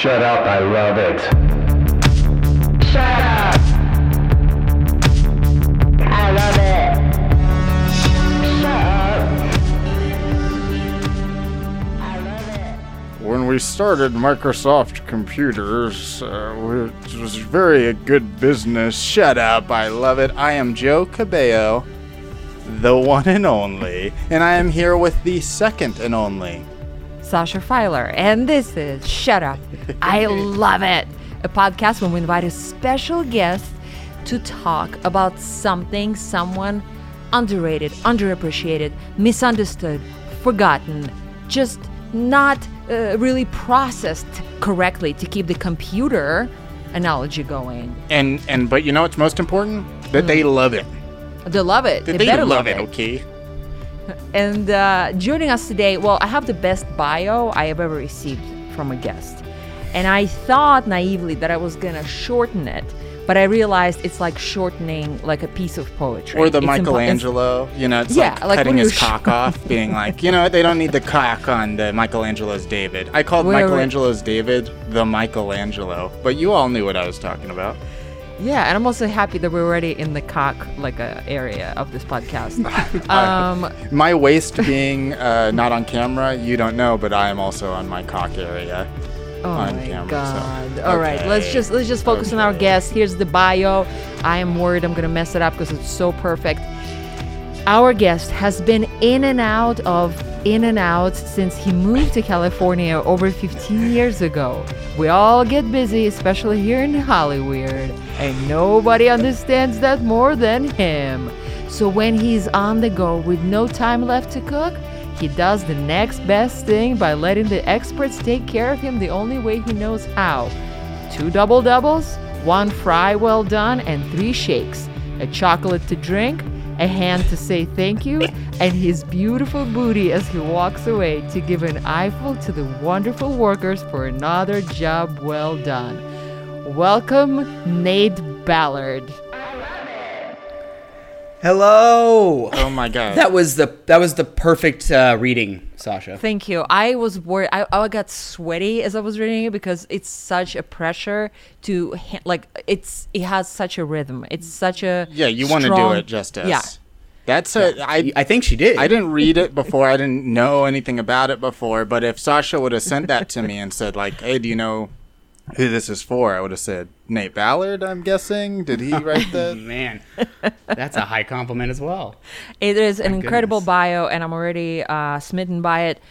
Shut up, I love it. Shut up! I love it. Shut up. I love it. When we started Microsoft Computers, uh, which was very a good business. Shut up, I love it. I am Joe Cabello, the one and only, and I am here with the second and only. Sasha Filer, and this is Shut Up. I love it. A podcast when we invite a special guest to talk about something someone underrated, underappreciated, misunderstood, forgotten, just not uh, really processed correctly to keep the computer analogy going. And and but you know what's most important? That they love it. They love it. They, they, better love it, okay? And uh, joining us today, well, I have the best bio I have ever received from a guest. And I thought naively that I was going to shorten it, but I realized it's like shortening like a piece of poetry. Or the It's impo- Michelangelo, you know, it's Yeah, like, like cutting his cock off, being like, you know, they don't need the cock on the Michelangelo's David. I called. Michelangelo's David the Michelangelo, but you all knew what I was talking about. Yeah, and I'm also happy that we're already in the cock like uh, area of this podcast. um, My waist being uh, not on camera, you don't know, but I am also on my cock area. Oh on my camera, god! so- All right, let's just let's just focus on our guest. Here's the bio. I am worried I'm gonna mess it up because it's so perfect. Our guest has been in and out of in and out since he moved to California over 15 years ago. We all get busy, especially here in Hollywood, and nobody understands that more than him. So when he's on the go with no time left to cook, he does the next best thing by letting the experts take care of him the only way he knows how. Two double doubles, one fry well done, and three shakes. A chocolate to drink, a hand to say thank you, and his beautiful booty as he walks away to give an eyeful to the wonderful workers for another job well done. Welcome, Nate Ballard. Hello. Oh my god. That was the that was the perfect uh, reading, Sasha. Thank you. I was worried. I, I got sweaty as I was reading it because it's such a pressure to ha- like. It's it has such a rhythm. It's such a yeah, you want to do it justice. Yeah. That's a. I I think she did. I didn't read it before. I didn't know anything about it before. But if Sasha would have sent that to me and said like, "Hey, do you know who this is for?" I would have said Nate Ballard. I'm guessing. Did he write that? Man, that's a high compliment as well. It is an incredible goodness. bio, and I'm already uh, smitten by it.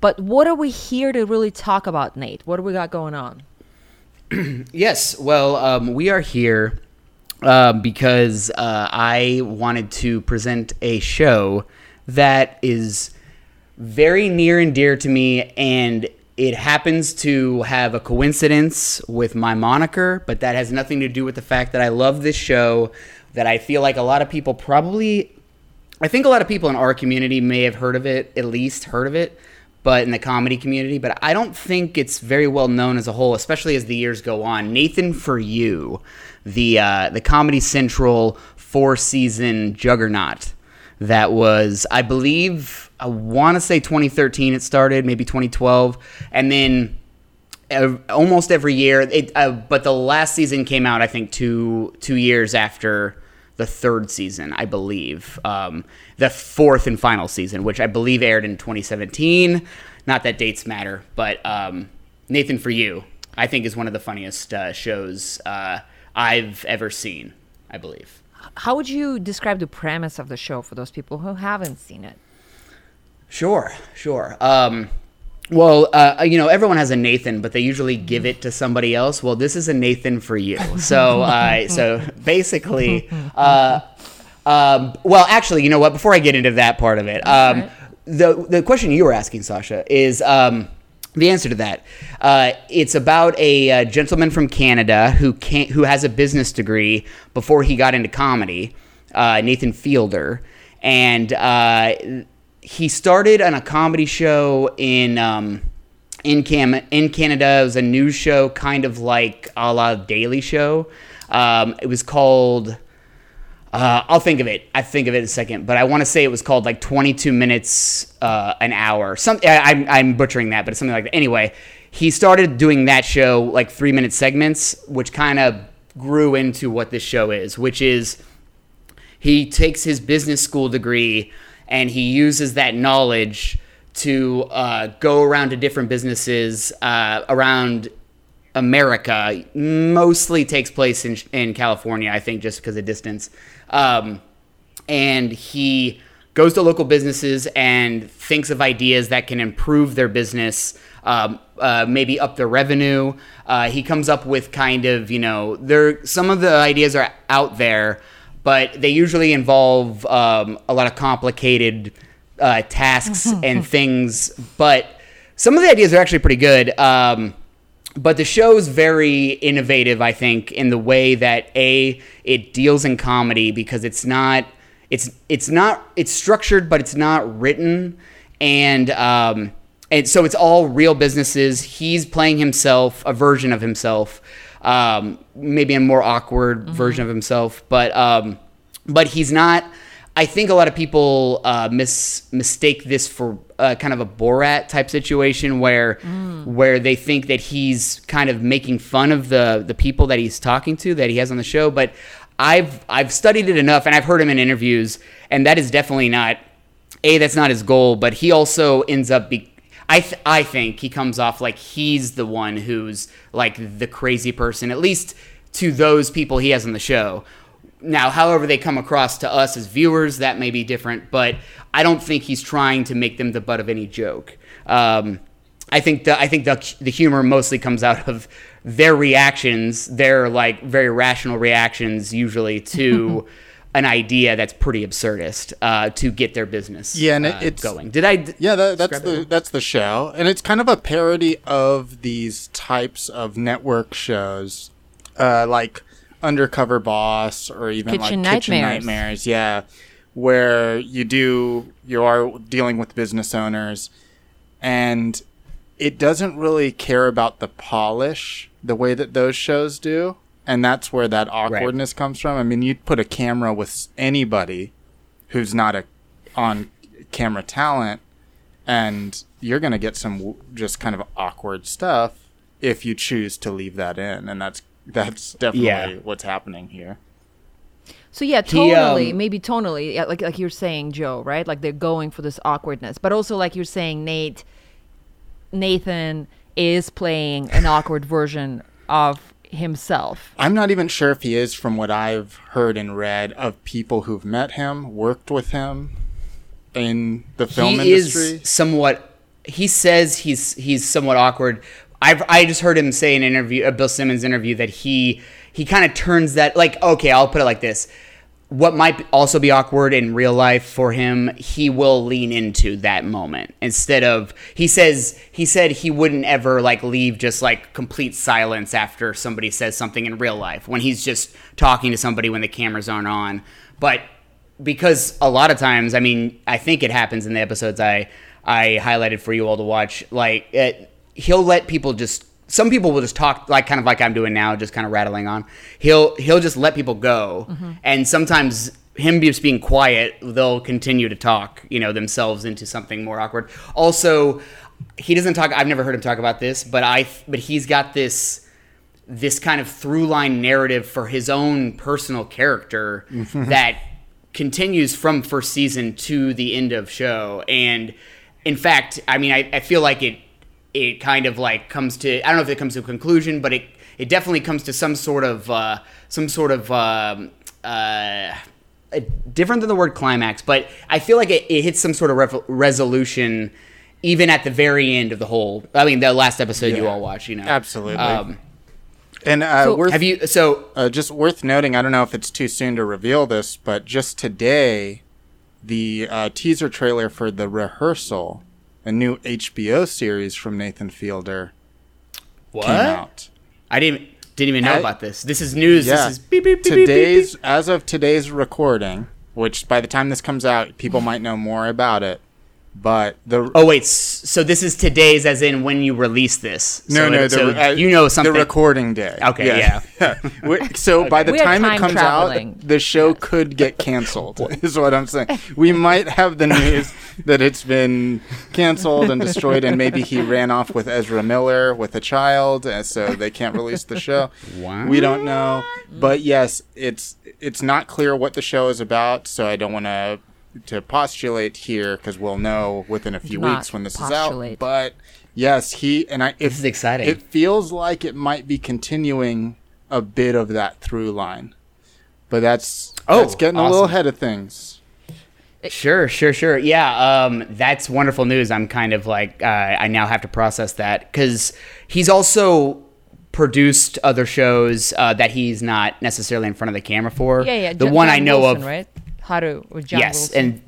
But what are we here to really talk about, Nate? What do we got going on? Yes. Well, um, we are here uh, because uh, I wanted to present a show that is very near and dear to me, and it happens to have a coincidence with my moniker, but that has nothing to do with the fact that I love this show. That I feel like a lot of people probably I think a lot of people in our community may have heard of it, at least heard of it, but in the comedy community, but I don't think it's very well known as a whole, especially as the years go on. Nathan for You, the uh, the Comedy Central four season juggernaut that was, I believe, I want to say 2013 it started, maybe 2012, and then uh, almost every year. It, uh, but the last season came out, I think, two two years after the third season, I believe. Um, the fourth and final season, which I believe aired in 2017. Not that dates matter, but um, Nathan for You, I think, is one of the funniest uh, shows uh, I've ever seen. I believe. How would you describe the premise of the show for those people who haven't seen it? Sure, sure. Um, well, uh, you know, everyone has a Nathan, but they usually give it to somebody else. Well, this is a Nathan for you. So, uh, so basically, uh, um, well, actually, you know what? Before I get into that part of it, um, right. the the question you were asking, Sasha, is. Um, the answer to that, uh, it's about a, uh gentleman from Canada who can who has a business degree before he got into comedy, uh, Nathan Fielder, and uh, he started on a comedy show in um, in Cam in Canada. It was a news show, kind of like a la Daily Show. Um, it was called. Uh, I'll think of it. I think of it in a second, but I want to say it was called like 22 minutes uh, an hour. Some I, I'm, I'm butchering that, but it's something like that. Anyway, he started doing that show like three minute segments, which kind of grew into what this show is, which is he takes his business school degree and he uses that knowledge to uh, go around to different businesses uh, around America. Mostly takes place in, in California, I think, just because of distance. Um, and he goes to local businesses and thinks of ideas that can improve their business, um, uh, maybe up their revenue. Uh, he comes up with kind of, you know, there some of the ideas are out there, but they usually involve um, a lot of complicated uh, tasks and things. But some of the ideas are actually pretty good. Um, but the show's very innovative, I think, in the way that a it deals in comedy because it's not it's it's not it's structured, but it's not written, and um, and so it's all real businesses. He's playing himself, a version of himself, um, maybe a more awkward version of himself, but um, but he's not. I think a lot of people uh, mis- mistake this for uh, kind of a Borat type situation where where they think that he's kind of making fun of the the people that he's talking to that he has on the show. But I've I've studied it enough and I've heard him in interviews, and that is definitely not a that's not his goal. But he also ends up be. I, th- I think he comes off like he's the one who's like the crazy person, at least to those people he has on the show. Now, however they come across to us as viewers, that may be different, but I don't think he's trying to make them the butt of any joke. Um, I think the I think the the humor mostly comes out of their reactions, their like very rational reactions, usually to an idea that's pretty absurdist uh, to get their business Yeah, and it- uh, it's- going. Did I? d- Yeah, that, that's the it? that's the show, and it's kind of a parody of these types of network shows, uh, like Undercover Boss or even Kitchen like Kitchen Nightmares. Nightmares. Yeah, where you do you are dealing with business owners, and it doesn't really care about the polish the way that those shows do, and that's where that awkwardness comes from. I mean, you'd put a camera with anybody who's not a on camera talent and you're going to get some w- just kind of awkward stuff if you choose to leave that in and that's that's definitely Yeah. what's happening here So yeah, He, um, maybe tonally, yeah, like like you're saying, Joe, right? Like they're going for this awkwardness, but also like you're saying, Nate, Nathan is playing an awkward version of himself. i'm not even sure if he is from what i've heard and read of people who've met him worked with him in the film he industry is somewhat. He says he's he's somewhat awkward. I've I just heard him say in an interview, a Bill Simmons interview, that he he kind of turns that like okay, I'll put it like this. What might also be awkward in real life for him, he will lean into that moment instead of he says he said he wouldn't ever like leave just like complete silence after somebody says something in real life when he's just talking to somebody when the cameras aren't on. But because a lot of times, I mean, I think it happens in the episodes I I highlighted for you all to watch. Like, it, he'll let people just. Some people will just talk like kind of like I'm doing now, just kind of rattling on. He'll he'll just let people go, mm-hmm. and sometimes him just being quiet, they'll continue to talk, you know, themselves into something more awkward. Also, he doesn't talk. I've never heard him talk about this, but I but he's got this this kind of through line narrative for his own personal character mm-hmm. that continues from first season to the end of show and in fact i mean i, I feel like it it kind of like comes to i don't know if it comes to a conclusion but it it definitely comes to some sort of uh, some sort of um, uh, uh, different than the word climax but i feel like it, it hits some sort of rev- resolution even at the very end of the whole i mean the last episode you all watch you know Absolutely. um, and uh, So worth, have you so uh, just worth noting i don't know if it's too soon to reveal this but just today the uh, teaser trailer for the rehearsal a new hbo series from nathan fielder what came out I didn't didn't even know I- about this. This is news. Yeah. This is beep, beep, beep, today's beep. as of today's recording, which by the time this comes out, people might know more about it. But the Oh wait, so this is today's, as in when you release this. no, so no, it- so uh, you know something. The recording day. Okay, yeah. We- so by the We are time it comes traveling. out, the show could get canceled. is what I'm saying. We might have the news that it's been canceled and destroyed, and maybe he ran off with Ezra Miller with a child, and so they can't release the show. What? We don't know, but yes, it's it's not clear what the show is about, so I don't want to to postulate here because we'll know within a few not weeks when this is out. But yes, he and I. It, This is exciting. It feels like it might be continuing a bit of that through line, but that's Oh, that's getting a little awesome. ahead of things. Sure, sure, sure. Yeah, um, that's wonderful news. I'm kind of like uh, I now have to process that because he's also produced other shows uh, that he's not necessarily in front of the camera for. Yeah, yeah. The Jo- one I know Wilson, of, right? Haru or John yes, Wilson. and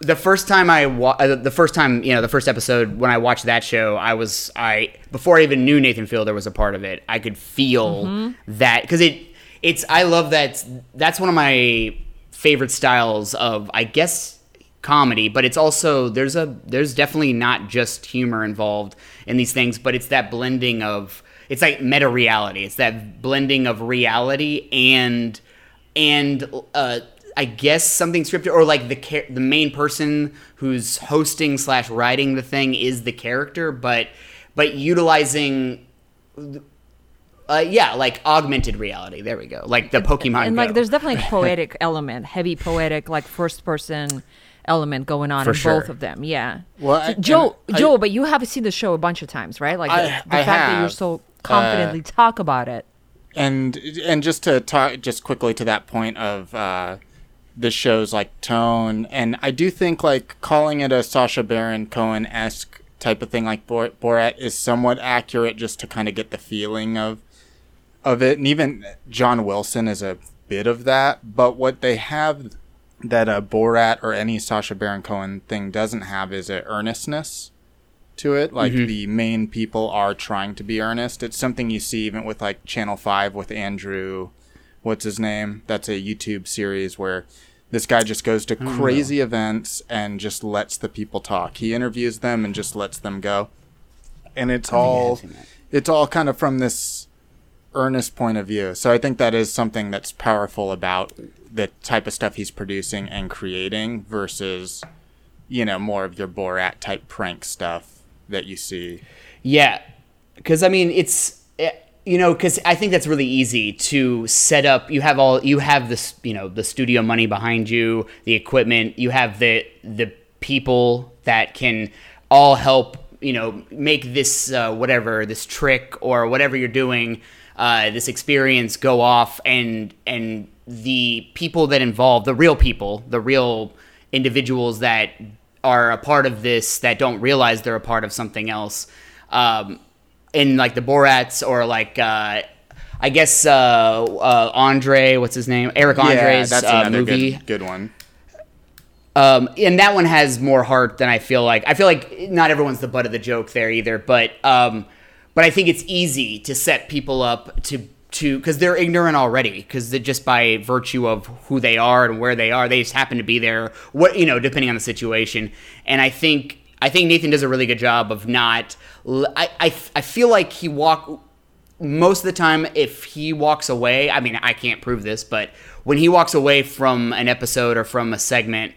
the first time I wa- uh, the first time you know the first episode when I watched that show, I was I before I even knew Nathan Fielder was a part of it. I could feel Mm-hmm. that because it it's I love that that's one of my favorite styles of I guess comedy, but it's also there's a there's definitely not just humor involved in these things, but it's that blending of it's like meta reality. It's that blending of reality and and uh, I guess something scripted or like the char- the main person who's hosting slash writing the thing is the character, but but utilizing. Uh, yeah, like augmented reality. There we go. Like the Pokemon. and like Go. there's definitely a poetic element, heavy poetic, like first person element going on For in sure. both of them. Yeah. Well, I- Joe, I- Joe, but you have seen the show a bunch of times, right? Like the, I- the I fact that you're. Uh, so confidently talk about it. and and just to talk just quickly to that point of uh the show's like tone and i do think like calling it a sacha baron cohen-esque type of thing like Bor- borat is somewhat accurate just to kind of get the feeling of of it and even john wilson is a bit of that but what they have that a borat or any sacha baron cohen thing doesn't have is a earnestness to it. Like mm-hmm. the main people are trying to be earnest. It's something you see even with like Channel 5 with Andrew, what's his name? That's a YouTube series where this guy just goes to crazy events and just lets the people talk. He interviews them and just lets them go. And it's all it's all kind of from this earnest point of view. So I think that is something that's powerful about the type of stuff he's producing and creating versus you know more of your Borat type prank stuff that you see. Yeah, because I mean, it's you know, because I think that's really easy to set up. You have all you have this, you know, the studio money behind you, the equipment. You have the the people that can all help. You know, make this uh, whatever this trick or whatever you're doing, uh, this experience go off, and and the people that involve the real people, the real individuals that are a part of this that don't realize they're a part of something else. Um, in like the Borats or like uh, I guess uh, uh, Andre, what's his name? Eric Andre's that's uh, another movie. good good one. Um, and that one has more heart than I feel like. I feel like not everyone's the butt of the joke there either, but um, but I think it's easy to set people up to to because they're ignorant already because just by virtue of who they are and where they are, they just happen to be there. What you know, depending on the situation. And I think I think Nathan does a really good job of not. I, I, I feel like he walk most of the time if he walks away i mean i can't prove this but when he walks away from an episode or from a segment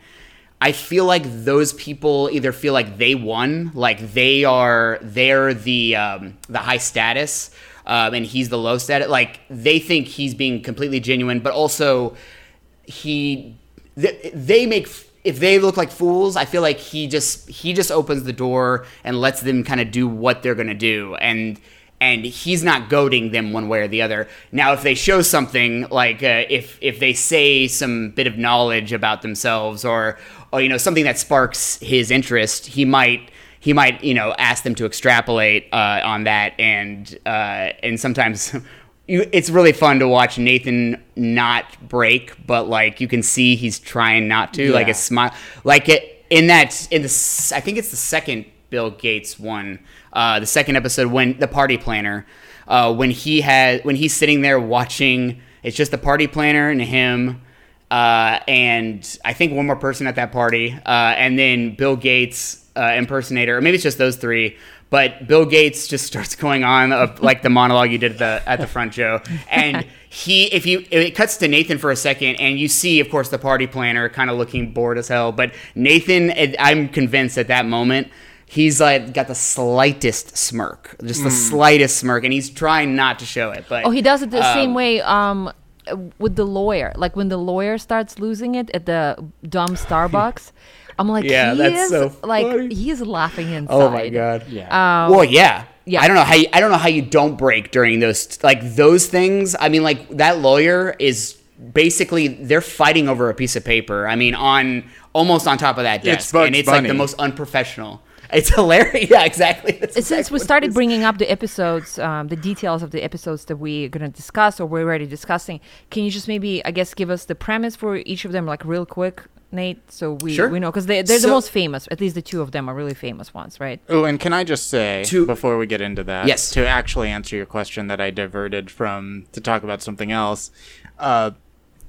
i feel like those people either feel like they won like they are they're the um, the high status um, and he's the low status like they think he's being completely genuine but also he th- they make if they look like fools i feel like he just he just opens the door and lets them kind of do what they're gonna do and and he's not goading them one way or the other. Now if they show something like uh, if if they say some bit of knowledge about themselves or or you know something that sparks his interest he might he might you know ask them to extrapolate uh, on that and uh, and sometimes you, it's really fun to watch Nathan not break, but like you can see he's trying not to. Like a smile, like it in that in the I think it's the second Bill Gates one, uh, the second episode when the party planner, uh, when he has when he's sitting there watching, it's just the party planner and him. uh, and I think one more person at that party, uh, and then Bill Gates uh, impersonator, or maybe it's just those three. But Bill Gates just starts going on uh, like the monologue you did at the at the front, Joe, and he if you it cuts to Nathan for a second, and you see, of course, the party planner kind of looking bored as hell. But Nathan, I'm convinced at that moment he's like got the slightest smirk, just the slightest smirk, and he's trying not to show it. But Oh, he does it the same um, way um, with the lawyer. Like when the lawyer starts losing it at the dumb Starbucks. I'm like, Yeah, he that's is so like funny. he's laughing inside. Oh my god. Yeah. Um, well, yeah. yeah. I don't know how you, I don't know how you don't break during those like those things. I mean, like that lawyer is basically they're fighting over a piece of paper. I mean, on almost on top of that It's desk, Bugs and it's like the most unprofessional. It's hilarious. Yeah, exactly. That's Since exactly we started bringing up the episodes, um, the details of the episodes that we're going to discuss or we're already discussing, can you just maybe, I guess, give us the premise for each of them, like real quick, Nate, so we Sure. we know because they they're the most famous. At least the two of them are really famous ones, right? Oh, and can I just say To- before we get into that, Yes. to actually answer your question that I diverted from to talk about something else, uh,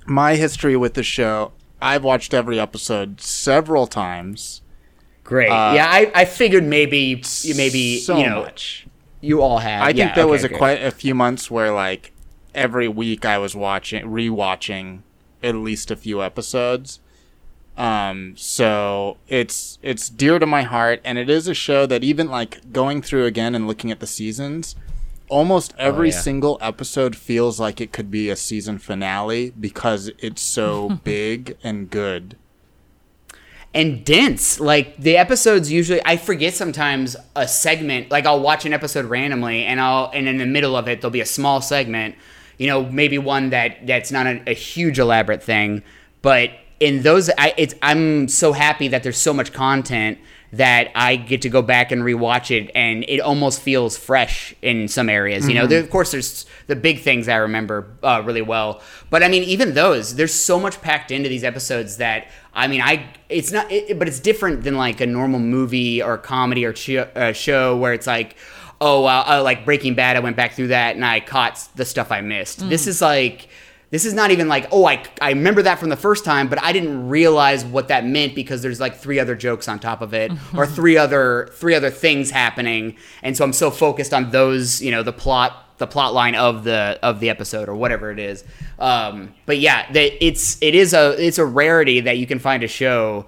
my history with the show, I've watched every episode several times. Great. Uh, yeah, I, I figured maybe you maybe so you know much. you all have. I think yeah, there okay, was a okay. quite a few months where like every week I was watching rewatching at least a few episodes. Um so it's it's dear to my heart and it is a show that even like going through again and looking at the seasons almost every Oh, yeah. single episode feels like it could be a season finale because it's so big and good. and dense. Like the episodes usually, I forget sometimes a segment. Like I'll watch an episode randomly, and I'll and in the middle of it there'll be a small segment. You know, maybe one that that's not a, a huge elaborate thing, but in those, I it's I'm so happy that there's so much content that I get to go back and rewatch it, and it almost feels fresh in some areas. You know, there, of course, there's the big things I remember uh, really well, but I mean, even those, there's so much packed into these episodes that I mean, I it's not, it, but it's different than like a normal movie or comedy or ch- uh, show where it's like, oh, uh, uh, like Breaking Bad, I went back through that and I caught the stuff I missed. This is like. This is not even like, oh, I, I remember that from the first time, but I didn't realize what that meant because there's like three other jokes on top of it or three other three other things happening. And so I'm so focused on those, you know, the plot the plot line of the of the episode or whatever it is. Um, but yeah, that it's it is a it's a rarity that you can find a show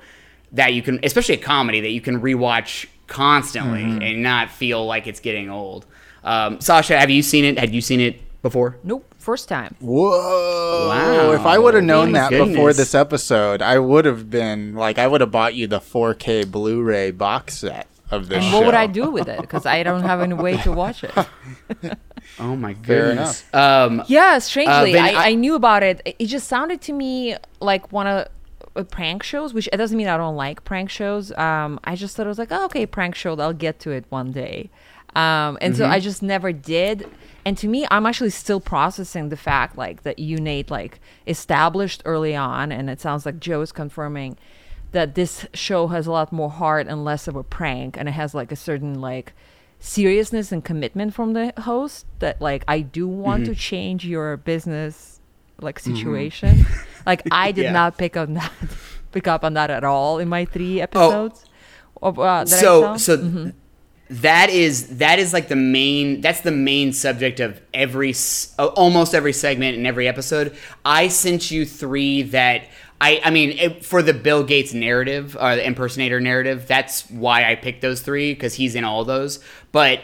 that you can, especially a comedy that you can rewatch constantly and not feel like it's getting old. Um, Sasha, have you seen it? Had you seen it before? Nope, first time. Whoa! Wow. If I would have known My that before this episode, I would have been like, I would have bought you the 4K Blu-ray box set of this And show. what would I do with it? Because I don't have any way to watch it. Oh my goodness. Um, Yeah, strangely, then I, I- I knew about it. It- It just sounded to me like one of uh, prank shows, which it doesn't mean I don't like prank shows. Um, I just thought it was like, oh, okay, prank show. I'll get to it one day. Um, and so Mm-hmm. I just never did. And to me, I'm actually still processing the fact like that you Nate like established early on, and it sounds like Joe is confirming that this show has a lot more heart and less of a prank, and it has like a certain like seriousness and commitment from the host that like I do want Mm-hmm. to change your business like situation. like I did Yeah. not pick on that pick up on that at all in my three episodes. Of, uh, that I so saw. That is that is like the main that's the main subject of every uh, almost every segment in every episode. I sent you three that i i mean it, for the bill gates narrative or the impersonator narrative that's why i picked those three because he's in all those. But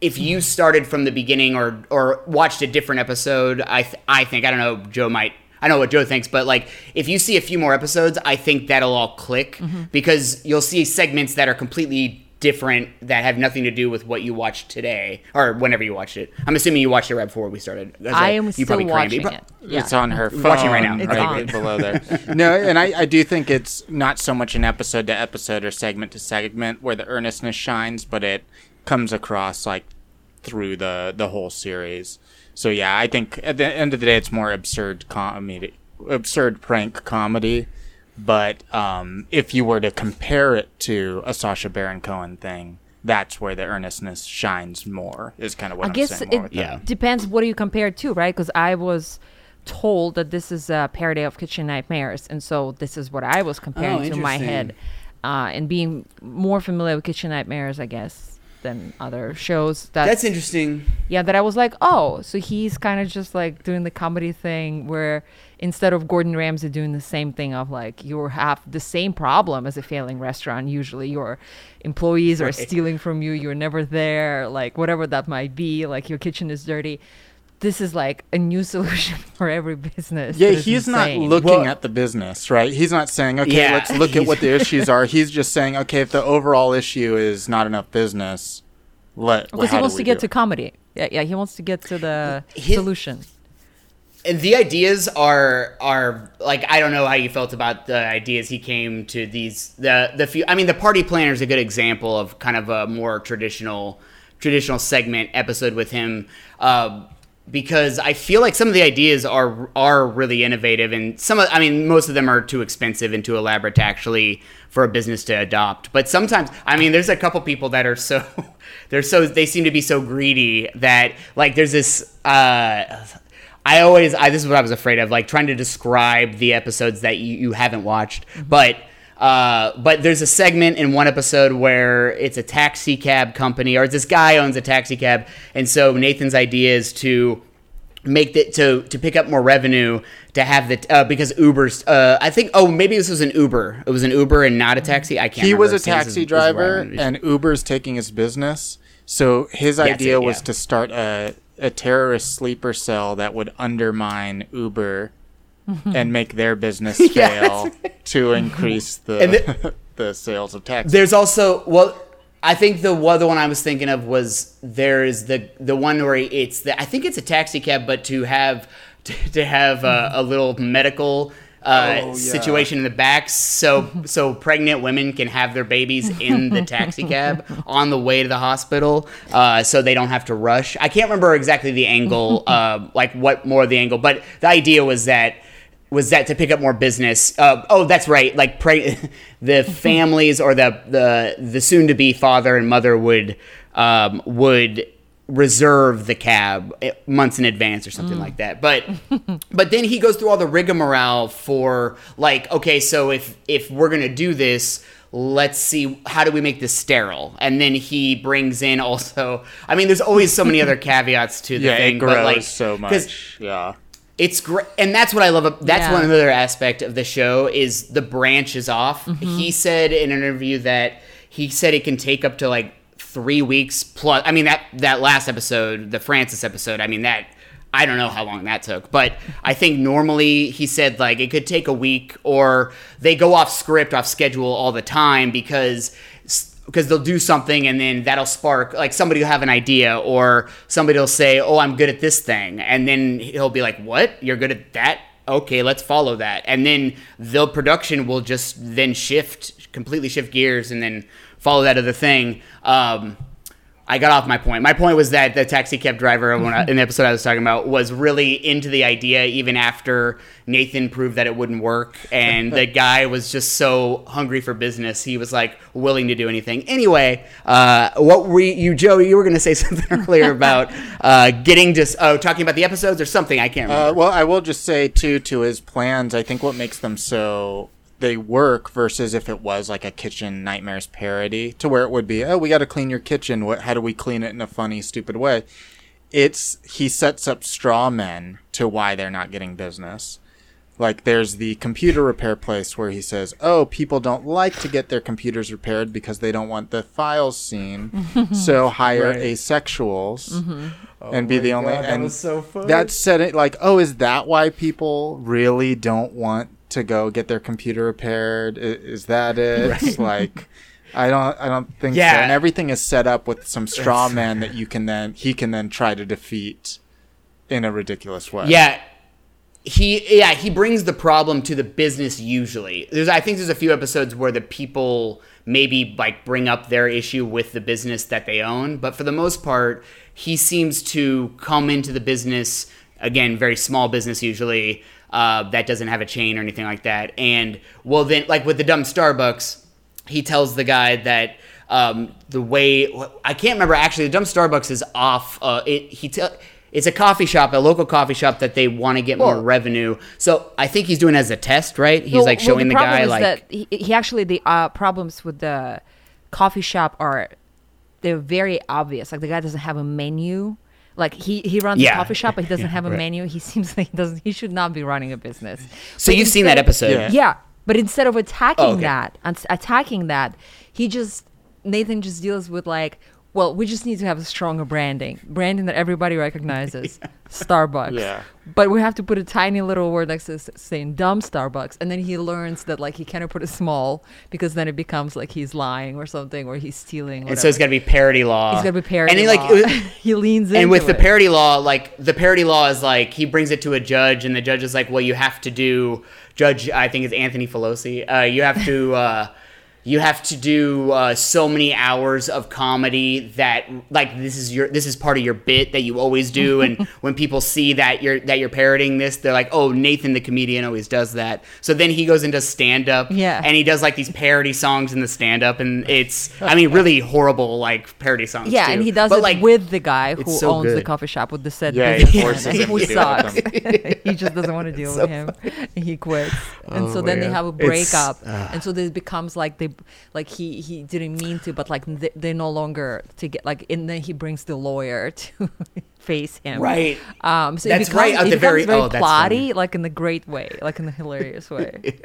if you started from the beginning or or watched a different episode i th- i think i don't know joe might I know what Joe thinks, but like if you see a few more episodes, I think that'll all click. Because you'll see segments that are completely different that have nothing to do with what you watched today or whenever you watched it. I'm assuming you watched it right before we started. That's I am You still probably crammed watching You it. Yeah. It's on her phone. Watching right now. It's right, on. right below there. no, and I, I do think it's not so much an episode to episode or segment to segment where the earnestness shines, but it comes across like through the the whole series. So yeah, I think at the end of the day, it's more absurd comedy, absurd prank comedy. But um, if you were to compare it to a Sacha Baron Cohen thing, that's where the earnestness shines more. Is kind of what I am guess saying. it more with that. Yeah. depends what do you compare it to, right? Because I was told that this is a parody of Kitchen Nightmares, and so this is what I was comparing Oh, to my head, uh, and being more familiar with Kitchen Nightmares, I guess, than other shows. That That's interesting. yeah, that I was like, oh, so he's kind of just like doing the comedy thing where instead of Gordon Ramsay doing the same thing of like you have the same problem as a failing restaurant. Usually your employees are stealing from you, you're never there, like whatever that might be, like your kitchen is dirty. This is like a new solution for every business. Yeah, that is he's not looking Well- at the business, right? He's not saying, okay, Yeah, let's look at what the issues are. He's just saying, okay, if the overall issue is not enough business, let because how he wants to get to it? comedy. Yeah, yeah, he wants to get to the His- solution. and the ideas are are like I don't know how you felt about the ideas he came to these the the few I mean the party planner is a good example of kind of a more traditional traditional segment episode with him uh, because I feel like some of the ideas are are really innovative and some of I mean most of them are too expensive and too elaborate to actually for a business to adopt but sometimes I mean there's a couple people that are so they're so they seem to be so greedy that like there's this uh I always, I, this is what I was afraid of, like trying to describe the episodes that you, you haven't watched. But, uh, but there's a segment in one episode where it's a taxi cab company, or this guy owns a taxi cab, and so Nathan's idea is to make the to to pick up more revenue to have the uh, because Uber's uh, I think oh maybe this was an Uber. It was an Uber and not a taxi? I can't He was a is- taxi is driver, gonna and Uber's taking his business. So his That's idea it, was yeah. to start a, a terrorist sleeper cell that would undermine Uber and make their business fail to increase the the- the sales of taxis. There's also well, I think the other one I was thinking of was there is the the one where it's the I think it's a taxi cab, but to have to, to have a, a little medical. Uh, Oh, yeah. situation in the back so so pregnant women can have their babies in the taxi cab on the way to the hospital uh, so they don't have to rush i can't remember exactly the angle uh, like what more of the angle but the idea was that was that to pick up more business. Uh, oh, that's right. Like pre- the families or the the the soon to be father and mother would um, would reserve the cab eh, months in advance or something like that. But but then he goes through all the rigmarole for like okay, so if if we're gonna do this. Let's see how do we make this sterile, and then he brings in also. I mean, there's always so many other caveats to the yeah, thing, it but grows like so much. Yeah. It's great, and that's what I love. That's Yeah. one other aspect of the show is the branch is off. Mm-hmm. He said in an interview that he said it can take up to like three weeks plus. I mean that that last episode, the Francis episode. I mean that. I don't know how long that took, but I think normally he said like it could take a week or they go off script, off schedule all the time because because they'll do something and then that'll spark like somebody will have an idea or somebody will say oh i'm good at this thing. And then he'll be like what? You're good at that? Okay let's follow that. And then the production will just then shift completely shift gears and then follow that other thing. Um, I got off my point. My point was that the taxi cab driver when I, in the episode I was talking about was really into the idea even after Nathan proved that it wouldn't work, and the guy was just so hungry for business. He was like willing to do anything. Anyway, uh, what were you, you, Joe? You were going to say something earlier about uh, getting to oh talking about the episodes or something. I can't remember. Uh, well, I will just say too to his plans. I think what makes them so they work versus if it was like a kitchen nightmares parody, to where it would be, oh, we got to clean your kitchen. What? How do we clean it in a funny, stupid way? It's he sets up straw men to why they're not getting business. Like there's the computer repair place where he says, "Oh, people don't like to get their computers repaired because they don't want the files seen, so hire Right. asexuals mm-hmm. and be oh the only." God, that and was so funny. That's said it like, "Oh, is that why people really don't want to go get their computer repaired? Is that it?" Like. I don't. I don't think so. And everything is set up with some straw man that you can then he can then try to defeat in a ridiculous way. Yeah. He yeah, he brings the problem to the business usually. There's I think there's a few episodes where the people maybe like bring up their issue with the business that they own, but for the most part, he seems to come into the business again, very small business usually, uh, that doesn't have a chain or anything like that. And well then like with the dumb Starbucks, he tells the guy that um, the way I can't remember actually the dumb Starbucks is off. Uh, it, he tell it's a coffee shop, a local coffee shop that they want to get more revenue. So I think he's doing it as a test, right? He's Well- like well, showing the, guy is like that he, he actually the uh, problems with the coffee shop are they're very obvious. Like the guy doesn't have a menu. Like he he runs Yeah. a coffee shop, but he doesn't Yeah, have a right. menu. He seems like he doesn't. He should not be running a business. So But you've seen that episode. Yeah. Yeah, but instead of attacking Oh, okay. that, and attacking that, he just Nathan just deals with like, well, we just need to have a stronger branding, branding that everybody recognizes, Starbucks. Yeah. But we have to put a tiny little word next to saying dumb Starbucks, and then he learns that like he cannot put a small because then it becomes like he's lying or something or he's stealing. and so it's got to be parody law. He's got to be parody. And he like was- he leans in. and with the parody law, like the parody law is like he brings it to a judge, and the judge is like, "Well, you have to do." Judge, I think it's Anthony Pelosi. Uh, you have to. Uh, you have to do uh, so many hours of comedy that like this is your this is part of your bit that you always do. And when people see that you're that you're parodying this they're like oh nathan the comedian always does that. So then he goes into stand up Yeah. and he does like these parody songs in the stand up and it's i mean really horrible like parody songs yeah, too. and he does But, it like, with the guy who so owns the coffee shop with the said Yeah, he businessman, forces him to do it sucks. he just doesn't want to deal with him. He quits, and Oh, so then they have a It's- breakup, and so this becomes like they, like he he didn't mean to, but like they, they're no longer to get like, and then he brings the lawyer to face him. Right. Um. So That's becomes, right, at the very- very oh, that's plotty, like in the great way, like in the hilarious way.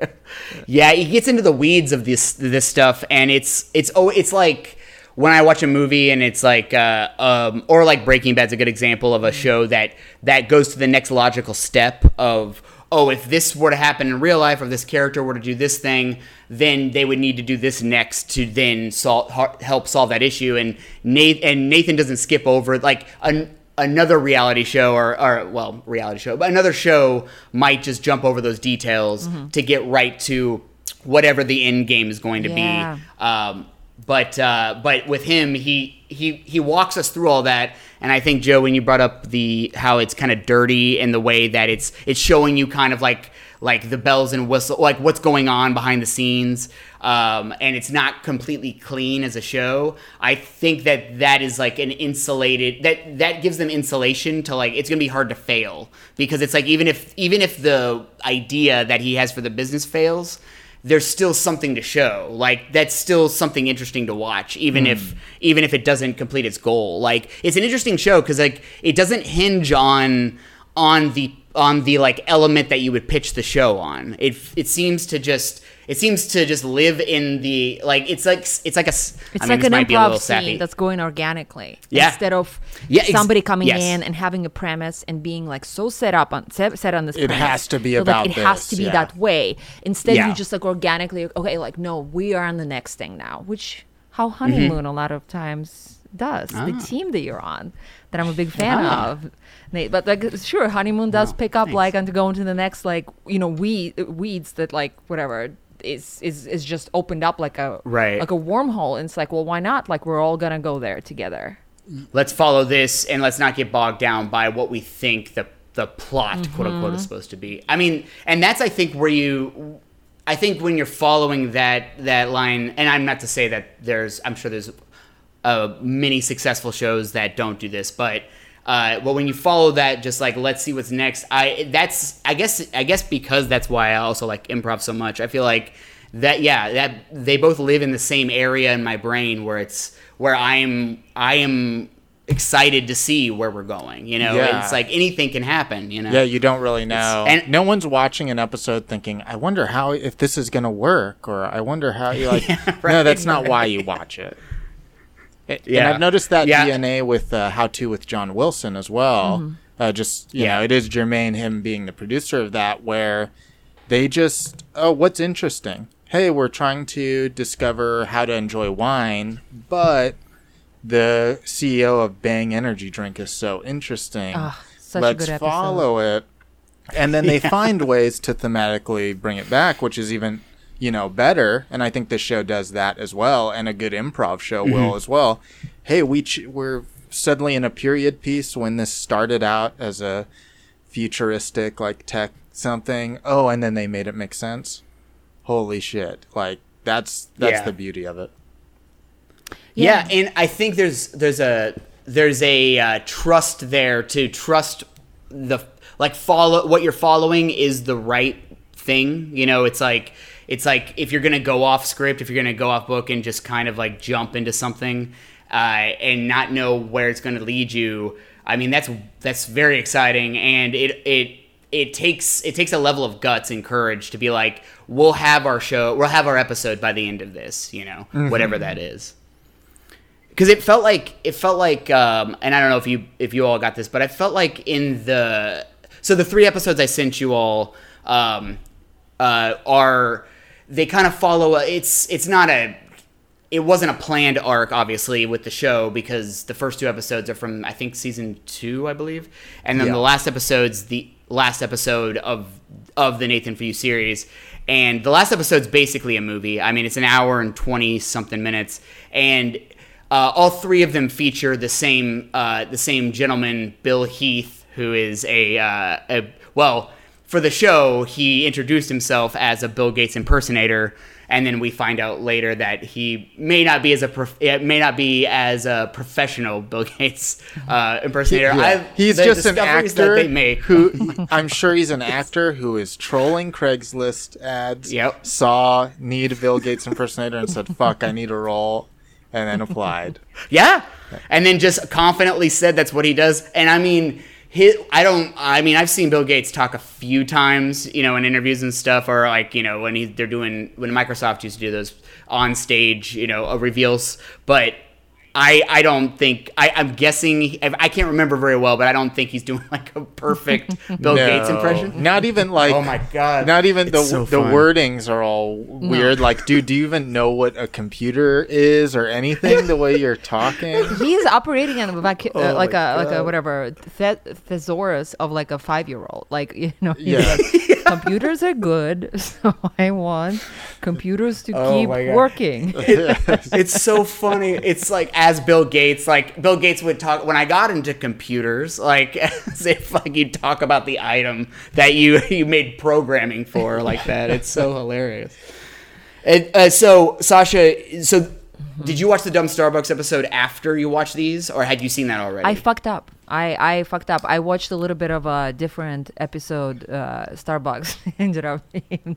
Yeah, he gets into the weeds of this this stuff, and it's it's oh, it's like when I watch a movie and it's like uh, um, or like Breaking Bad's a good example of a show that that goes to the next logical step of oh, if this were to happen in real life, or this character were to do this thing, then they would need to do this next to then sol- help solve that issue. And Nathan and Nathan doesn't skip over like an another reality show or, or well reality show but another show might just jump over those details to get right to whatever the end game is going to Yeah. be um, but uh, but with him he he he walks us through all that. And I think Joe when you brought up the how it's kind of dirty and the way that it's it's showing you kind of like like the bells and whistle like what's going on behind the scenes um, and it's not completely clean as a show i think that that is like an insulated that that gives them insulation to like it's gonna be hard to fail. Because it's like even if even if the idea that he has for the business fails there's still something to show. Like that's still something interesting to watch even if hmm. even if it doesn't complete its goal. Like it's an interesting show because like it doesn't hinge on on the on the like element that you would pitch the show on. It it seems to just it seems to just live in the like it's like it's like a s- It's I mean, like an might be a little improv scene sappy. that's going organically Yeah. instead of Yeah, ex- somebody coming yes. in and having a premise and being like so set up on set, set on this. It premise. has to be So, like, about it has to be yeah. that way. Instead, Yeah. you just like organically okay, like no, we are on the next thing now, which how Mm-hmm. honeymoon a lot of times does. The team that you're on that I'm a big fan Ah. of. Nate, But like sure, honeymoon does Wow, pick up nice. like and to go into the next like you know weed weeds that like whatever is is is just opened up like a Right. like a wormhole and it's like well why not like we're all gonna go there together let's follow this and let's not get bogged down by what we think the the plot quote unquote is supposed to be. I mean, and that's I think where you I think when you're following that that line and I'm not to say that there's I'm sure there's uh, many successful shows that don't do this, but uh, well, when you follow that, just like let's see what's next. I that's I guess I guess because that's why I also like improv so much. I feel like that yeah that they both live in the same area in my brain where it's where I'm I am excited to see where we're going. You know, Yeah. it's like anything can happen. You know, Yeah, you don't really know. and- no one's watching an episode thinking, "I wonder how if this is going to work," or "I wonder how." You like, no, right, that's not why you watch it. It- And Yeah. I've noticed that Yeah. DNA with uh, How to with John Wilson as well. Uh, just you Yeah. know, it is Jermaine him being the producer of that, where they just, oh, what's interesting? Hey, we're trying to discover how to enjoy wine, but the CEO of Bang Energy Drink is so interesting. Such a Let's good follow it. And then they find ways to thematically bring it back, which is even, you know, better. And I think this show does that as well. And a good improv show Mm-hmm. will as well. Hey, we ch- we're suddenly in a period piece when this started out as a futuristic, like tech something. Oh, and then they made it make sense. Holy shit. Like, that's, that's Yeah. the beauty of it. Yeah. and I think there's there's a there's a uh, trust there to trust the like follow what you're following is the right thing. You know, it's like it's like if you're gonna go off script, if you're gonna go off book and just kind of like jump into something uh, and not know where it's gonna lead you. I mean, that's that's very exciting, and it it it takes it takes a level of guts and courage to be like, we'll have our show, we'll have our episode by the end of this, you know, whatever that is because it felt like it felt like um, and i don't know if you if you all got this but i felt like in the so the three episodes i sent you all um, uh, are they kind of follow a, it's it's not a it wasn't a planned arc obviously with the show because the first two episodes are from i think season two i believe. And then Yeah. the last episode's the last episode of of the nathan for you series. And the last episode's basically a movie. I mean it's an hour and 20 something minutes. And uh, all three of them feature the same uh, the same gentleman, Bill Heath, who is a, uh, a well for the show. He introduced himself as a Bill Gates impersonator, and then we find out later that he may not be as a prof- may not be as a professional Bill Gates uh, impersonator. Yeah. He's just an actor that they make. who I'm sure he's an actor who is trolling Craigslist ads. Yep. Saw need Bill Gates impersonator and said, "Fuck, I need a role," and then applied. Yeah. And then just confidently said that's what he does. And I mean, his, I don't, I mean, I've seen Bill Gates talk a few times, you know, in interviews and stuff, or like, you know, when he, they're doing, when Microsoft used to do those on stage, you know, uh, reveals. But I, I don't think, I, I'm guessing, I can't remember very well, but I don't think he's doing like a perfect Bill Gates impression. Not even like. Oh my God. Not even the so the wordings are all weird. Like, dude, do you even know what a computer is or anything? The way you're talking. He's operating on a vacu- uh, Oh like my a like a whatever the- thesaurus of like a five year old. Like you know, Yeah. like, computers are good, so I want computers to Oh keep working. it's so funny. It's like as Bill Gates, like Bill Gates would talk when I got into computers, like as if like you'd talk about the item that you you made programming for, like that. It's so hilarious. And, uh, so Sasha, so did you watch the Dumb Starbucks episode after you watched these, or had you seen that already? I fucked up. I, I fucked up. I watched a little bit of a different episode. Uh, Starbucks ended up. being-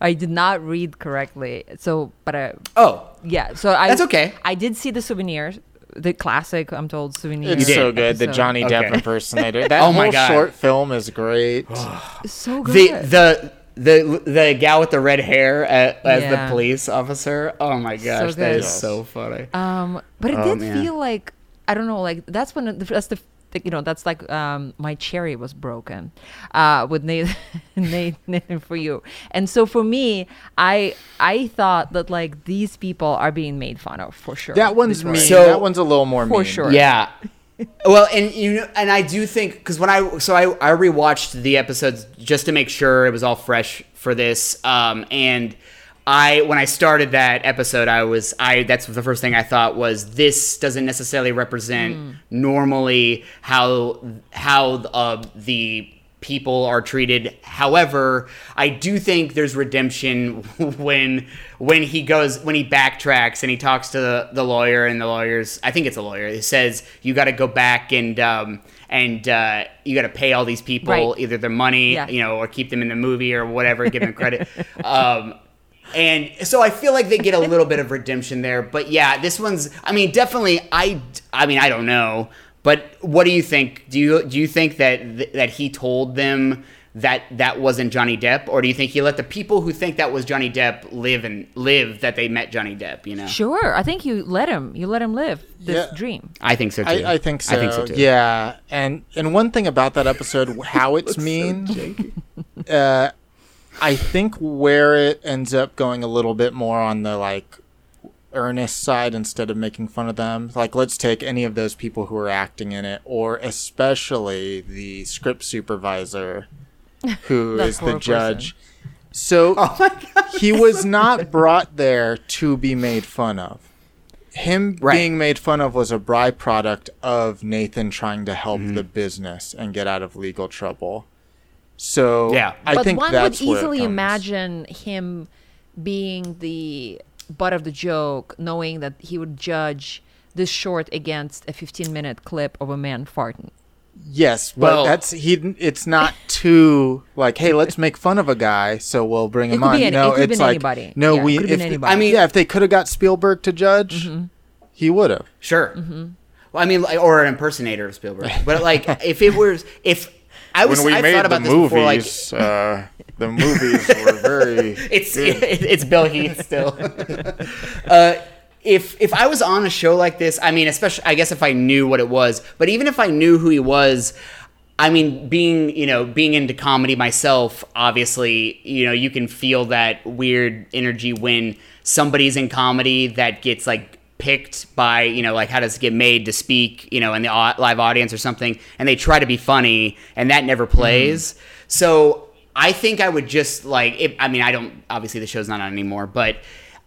I did not read correctly. So, but I oh, yeah. So I That's okay. I did see the souvenirs, the classic. I'm told souvenir. It's so good. The. Johnny Depp Okay. impersonator. That Oh my whole God. short film is great. so good. the the. The, the gal with the red hair uh, as the police officer. Oh my gosh, that good. is so funny. Um, but it Oh, did man. feel like I don't know, like that's when the, that's the you know that's like um my cherry was broken, uh with Nathan, Nathan, Nathan for you, and so for me, I I thought that like these people are being made fun of for sure. That one's These mean. So- that one's a little more For mean. sure. Yeah. well, and you know, and I do think because when I so I I rewatched the episodes just to make sure it was all fresh for this, um, and I when I started that episode, I was I that's the first thing I thought was this doesn't necessarily represent normally how how uh, the people are treated. However, I do think there's redemption when when he goes when he backtracks and he talks to the, the lawyer and the lawyer's I think it's a lawyer. He says you got to go back and um, and uh, you got to pay all these people Right. either their money, Yeah. you know, or keep them in the movie or whatever, give them credit. um, and so I feel like they get a little bit of redemption there. But yeah, this one's. I mean, definitely. I. I mean, I don't know. But what do you think? Do you do you think that that he told them that that wasn't Johnny Depp, or do you think he let the people who think that was Johnny Depp live and live that they met Johnny Depp? You know, Sure, I think you let him. You let him live this Yeah. dream. I think so too. I, I think so. I think so too. Yeah, and and one thing about that episode, how it's mean, uh, I think where it ends up going a little bit more on the like earnest side instead of making fun of them. Like, let's take any of those people who are acting in it, or especially the script supervisor, who is That is poor the person. judge. So Oh god. he was not brought there to be made fun of. Him Right. being made fun of was a byproduct of Nathan trying to help Mm-hmm. the business and get out of legal trouble. So Yeah. I but think one would that's where easily imagine him being the butt of the joke, knowing that he would judge this short against a 15 minute clip of a man farting. Yes, but Well- that's he. It's not too like, hey, let's make fun of a guy, so we'll bring him on. any- no, it could like anybody. no, Yeah, we. could if- I mean- yeah, if they could have got Spielberg to judge, Mm-hmm. he would have. Sure. Mm-hmm. Well, I mean, like, or an impersonator of Spielberg. But like, if it was, if I was, When we I made thought the about this before, like, movies, uh, the movies were very. it's it's Bill Heath still. uh, if if I was on a show like this, I mean, especially I guess if I knew what it was, but even if I knew who he was, I mean, being you know being into comedy myself, obviously, you know, you can feel that weird energy when somebody's in comedy that gets like picked by you know like how does it get made to speak you know in the live audience or something and they try to be funny and that never mm-hmm. plays. So i think i would just like if, i mean i don't obviously the show's not on anymore but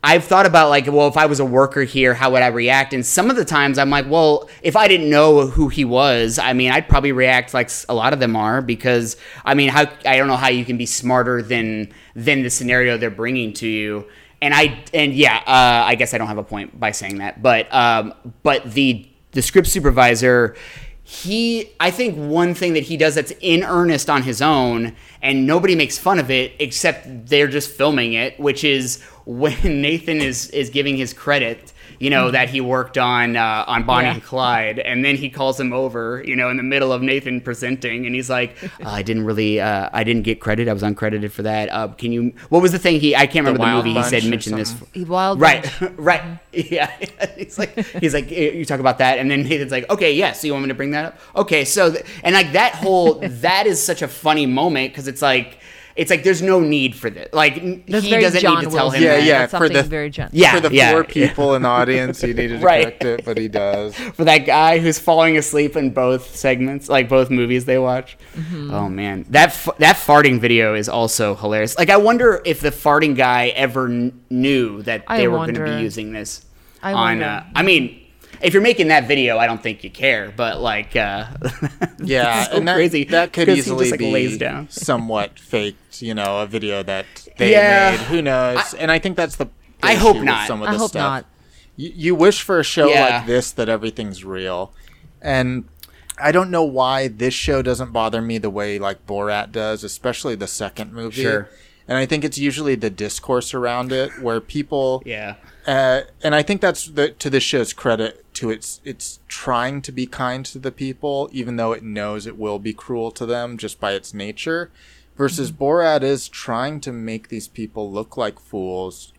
i've thought about like well if i was a worker here how would i react? And some of the times i'm like well if i didn't know who he was i mean i'd probably react like a lot of them are because i mean how i don't know how you can be smarter than than the scenario they're bringing to you and I and yeah, uh, I guess I don't have a point by saying that, but um, but the the script supervisor, he I think one thing that he does that's in earnest on his own, and nobody makes fun of it except they're just filming it, which is when Nathan is is giving his credit. You know that he worked on uh, on Bonnie Yeah. and Clyde, and then he calls him over. You know, in the middle of Nathan presenting, and he's like, uh, "I didn't really, uh, I didn't get credit. I was uncredited for that. Uh, can you? What was the thing he? I can't remember the, Wild movie he said mention this. Wild Right, Bunch. right, yeah. he's like, he's like, "Eh, you talk about that, and then Nathan's like, okay, yeah. So you want me to bring that up? Okay, so th- and like that whole that is such a funny moment because it's like. It's like there's no need for this. Like That's he doesn't John need to tell Wilson. him. Yeah, that. yeah, That's for the- very John. Yeah, for the yeah, four yeah. people in the audience, he needed to Right. correct it, but he does. for that guy who's falling asleep in both segments, like both movies they watch. Mm-hmm. Oh man, that f- that farting video is also hilarious. Like I wonder if the farting guy ever kn- knew that I they were going to be using this I on. wonder. Uh, I mean, if you're making that video, I don't think you care, but like, uh, Yeah, so and that, crazy that could 'cause he easily just, like, be lays down. somewhat faked. You know, a video that they Yeah. made. Who knows? and I think that's the. the I hope issue with not. Some of I this hope stuff. not. You, you wish for a show Yeah. like this that everything's real, and I don't know why this show doesn't bother me the way like Borat does, especially the second movie. Sure. And I think it's usually the discourse around it where people yeah, uh, and I think that's the, to this show's credit to its it's trying to be kind to the people, even though it knows it will be cruel to them just by its nature. Versus Borat is trying to make these people look like fools,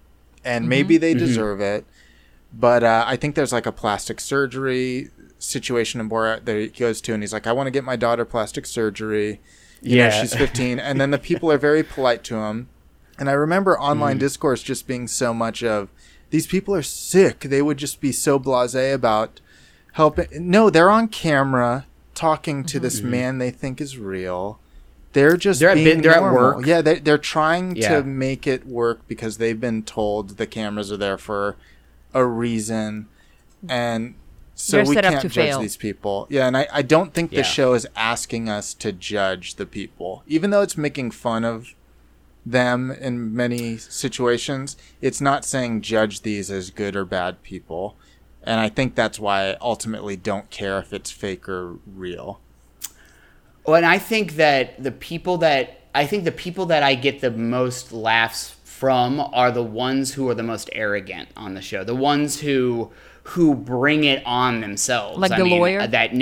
and maybe they deserve it. But uh, I think there's like a plastic surgery situation in Borat that he goes to, and he's like, "I want to get my daughter plastic surgery." You know, Yeah. she's 15, and then the people are very polite to him. And I remember Mm. online discourse just being so much of these people are sick. They would just be so blasé about helping. No, they're on camera talking to this man they think is real. They're just Mm-hmm. They're at being bit- they're at work. Yeah, they they're trying Yeah. to make it work because they've been told the cameras are there for a reason, and so They're we can't judge fail. these people. Yeah, and I, I don't think Yeah. the show is asking us to judge the people, even though it's making fun of them in many situations. It's not saying judge these as good or bad people. And I think that's why I ultimately don't care if it's fake or real. Well, and I think that the people that I think the people that I get the most laughs from are the ones who are the most arrogant on the show. The ones who who bring it on themselves. Like I the mean, lawyer? uh, that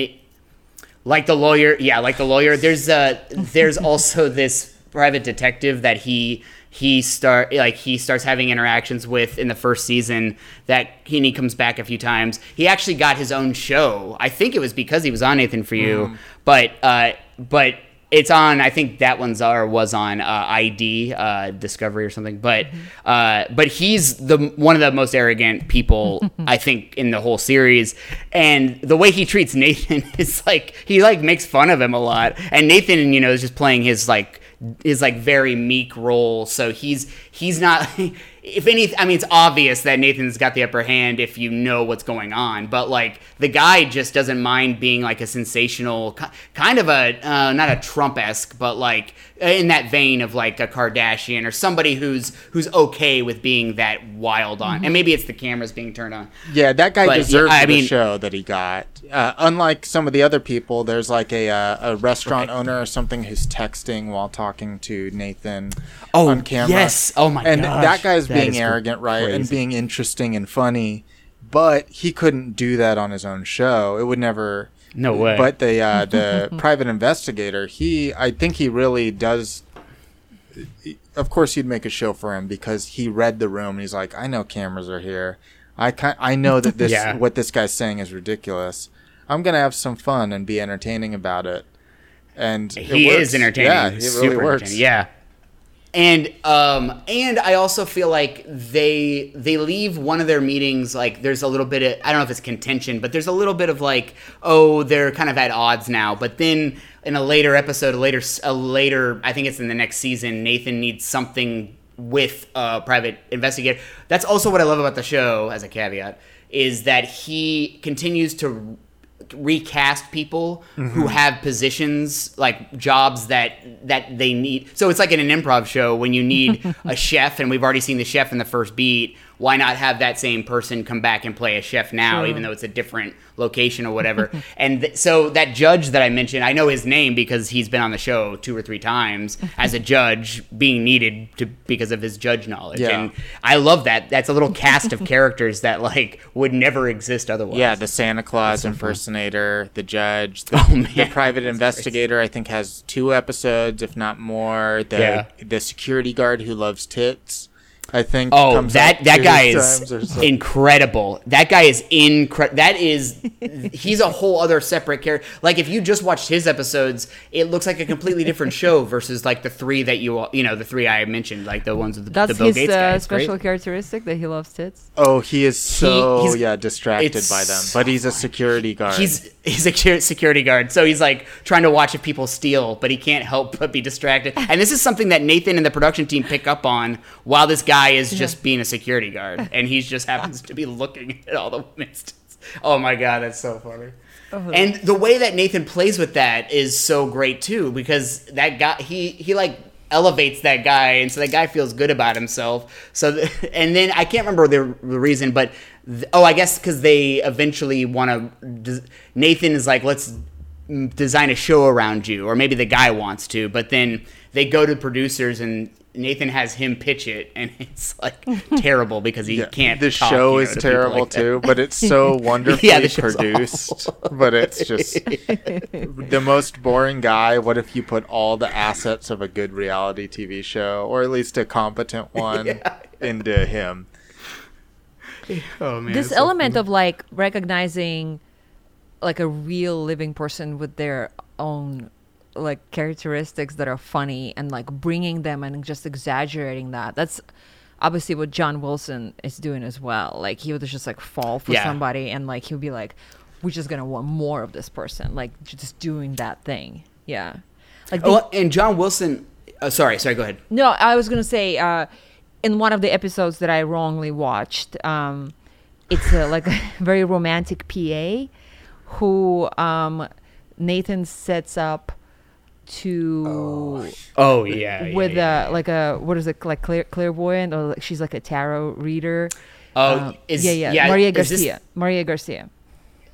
like the lawyer, yeah, like the lawyer. There's uh there's also this private detective that he he start like he starts having interactions with in the first season that he, he comes back a few times. He actually got his own show. I think it was because he was on Nathan for you, but uh but it's on. I think that one's or was on uh, ID uh, Discovery or something. But uh, but he's the one of the most arrogant people I think in the whole series, and the way he treats Nathan is like he like makes fun of him a lot, and Nathan you know is just playing his like his like very meek role. So he's he's not. if any, I mean, it's obvious that Nathan's got the upper hand if you know what's going on. But like the guy just doesn't mind being like a sensational, kind of a uh, not a Trump esque, but like in that vein of like a Kardashian or somebody who's who's okay with being that wild on. And maybe it's the cameras being turned on. Yeah, that guy But, deserves yeah, I the mean- show that he got. Uh, unlike some of the other people, there's like a uh, a restaurant Right. owner or something who's texting while talking to Nathan Oh, on camera. yes. Oh my god. and gosh. that guy's That being is arrogant, right, and being interesting and funny, but he couldn't do that on his own show. It would never. No way. But the uh, the private investigator, he I think he really does. Of course, you'd make a show for him because he read the room and he's like, I know cameras are here. I ki- I know that this Yeah. what this guy's saying is ridiculous. I'm gonna have some fun and be entertaining about it. And it he works. is entertaining. Yeah, it super really works. entertaining. Yeah. And um and I also feel like they they leave one of their meetings like there's a little bit of I don't know if it's contention, but there's a little bit of like oh they're kind of at odds now. But then in a later episode, a later a later I think it's in the next season, Nathan needs something with a private investigator. That's also what I love about the show as a caveat is that he continues to recast people who mm-hmm. have positions like jobs that that they need. So it's like in an improv show when you need a chef and we've already seen the chef in the first beat why not have that same person come back and play a chef now True. even though it's a different location or whatever and th- so that judge that i mentioned i know his name because he's been on the show two or three times as a judge being needed to because of his judge knowledge Yeah. and i love that that's a little cast of characters that like would never exist otherwise Yeah, the Santa Claus impersonator, the judge, the, Oh, the private investigator. I think has two episodes, if not more. The Yeah. the security guard who loves tits. I think. Oh, comes that that guy is so. incredible. That guy is incredible. That is, he's a whole other separate character. Like if you just watched his episodes, it looks like a completely different show versus like the three that you you know the three I mentioned, like the ones with the, That's the Bill his Gates uh, guy. It's great. special characteristic that he loves tits. Oh, he is so he's- yeah distracted by them, so but he's a security guard. He's he's a security guard, so he's like trying to watch if people steal, but he can't help but be distracted. And this is something that Nathan and the production team pick up on while this guy is just being a security guard, and he just happens to be looking at all the women's. Oh my god, that's so funny. And the way that Nathan plays with that is so great too, because that guy he he like elevates that guy, and so that guy feels good about himself. So th- and then I can't remember the, the reason, but th- oh, I guess because they eventually want to. Des- Nathan is like, let's mm, design a show around you, or maybe the guy wants to, but then they go to producers and. Nathan has him pitch it, and it's like terrible because he Yeah, can't. The talk, show you know, is to terrible like too, but it's so wonderfully Yeah, the produced. But it's just the most boring guy. What if you put all the assets of a good reality TV show, or at least a competent one, into him? Oh man, this it's so element of like recognizing like a real living person with their own like characteristics that are funny and like bringing them and just exaggerating that that's obviously what john wilson is doing as well like he would just like fall for Yeah. somebody and like he'll be like we're just gonna want more of this person like just doing that thing yeah like the- Oh, and John Wilson. Uh, sorry, sorry. Go ahead. no, I was gonna say uh, in one of the episodes that I wrongly watched, um, it's a, like a very romantic PA who um, Nathan sets up to Oh yeah. with a like a what is it like clair- clairvoyant or like she's like a tarot reader. Oh, Um, is yeah, yeah, Maria is this- Garcia. Maria Garcia.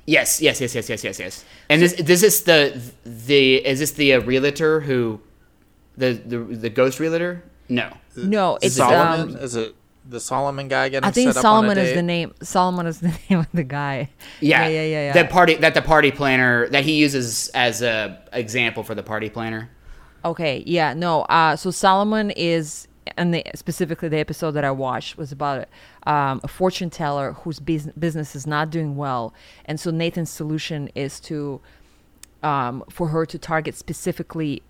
yes, yes, yes, yes, yes, yes, yes. And this, this is the the is this the uh, realtor who, the the the ghost realtor? No. No, it's Solomon um, is it the Solomon guy getting I think set on a Solomon is the name. Solomon is the name of the guy. Yeah, yeah, yeah, yeah. yeah. That party that the party planner that he uses as a example for the party planner. Okay, yeah, no. Uh, so Solomon is, and the, specifically the episode that I watched was about um, a fortune teller whose bus- business is not doing well, and so Nathan's solution is to, um, for her to target specifically,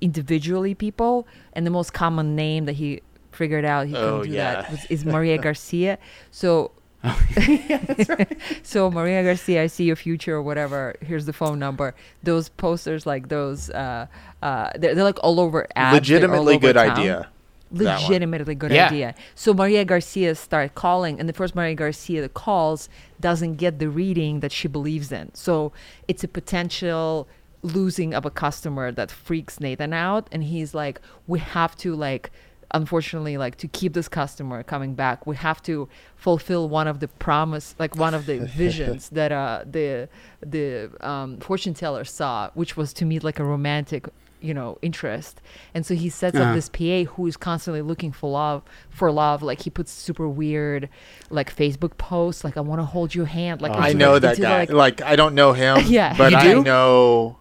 individually people, and the most common name that he figured out he couldn't Oh, do yeah. that was, is Maria Garcia. So. so Maria Garcia, I see your future or whatever. Here's the phone number. Those posters, like those, uh, uh, they're, they're like all over ads. they're all Legitimately over good town. idea. legitimately good Yeah. idea. So Maria Garcia start calling, and the first Maria Garcia that calls doesn't get the reading that she believes in. So it's a potential losing of a customer that freaks Nathan out, and he's like, "We have to like." Unfortunately like to keep this customer coming back we have to fulfill one of the promise like one of the visions that uh the the um, fortune teller saw which was to meet like a romantic you know interest and so he sets Uh-huh. up this pa who is constantly looking for love for love like he puts super weird like facebook posts like i want to hold your hand like I know like, that guy. like, Like, I don't know him. Yeah. but You I do? know.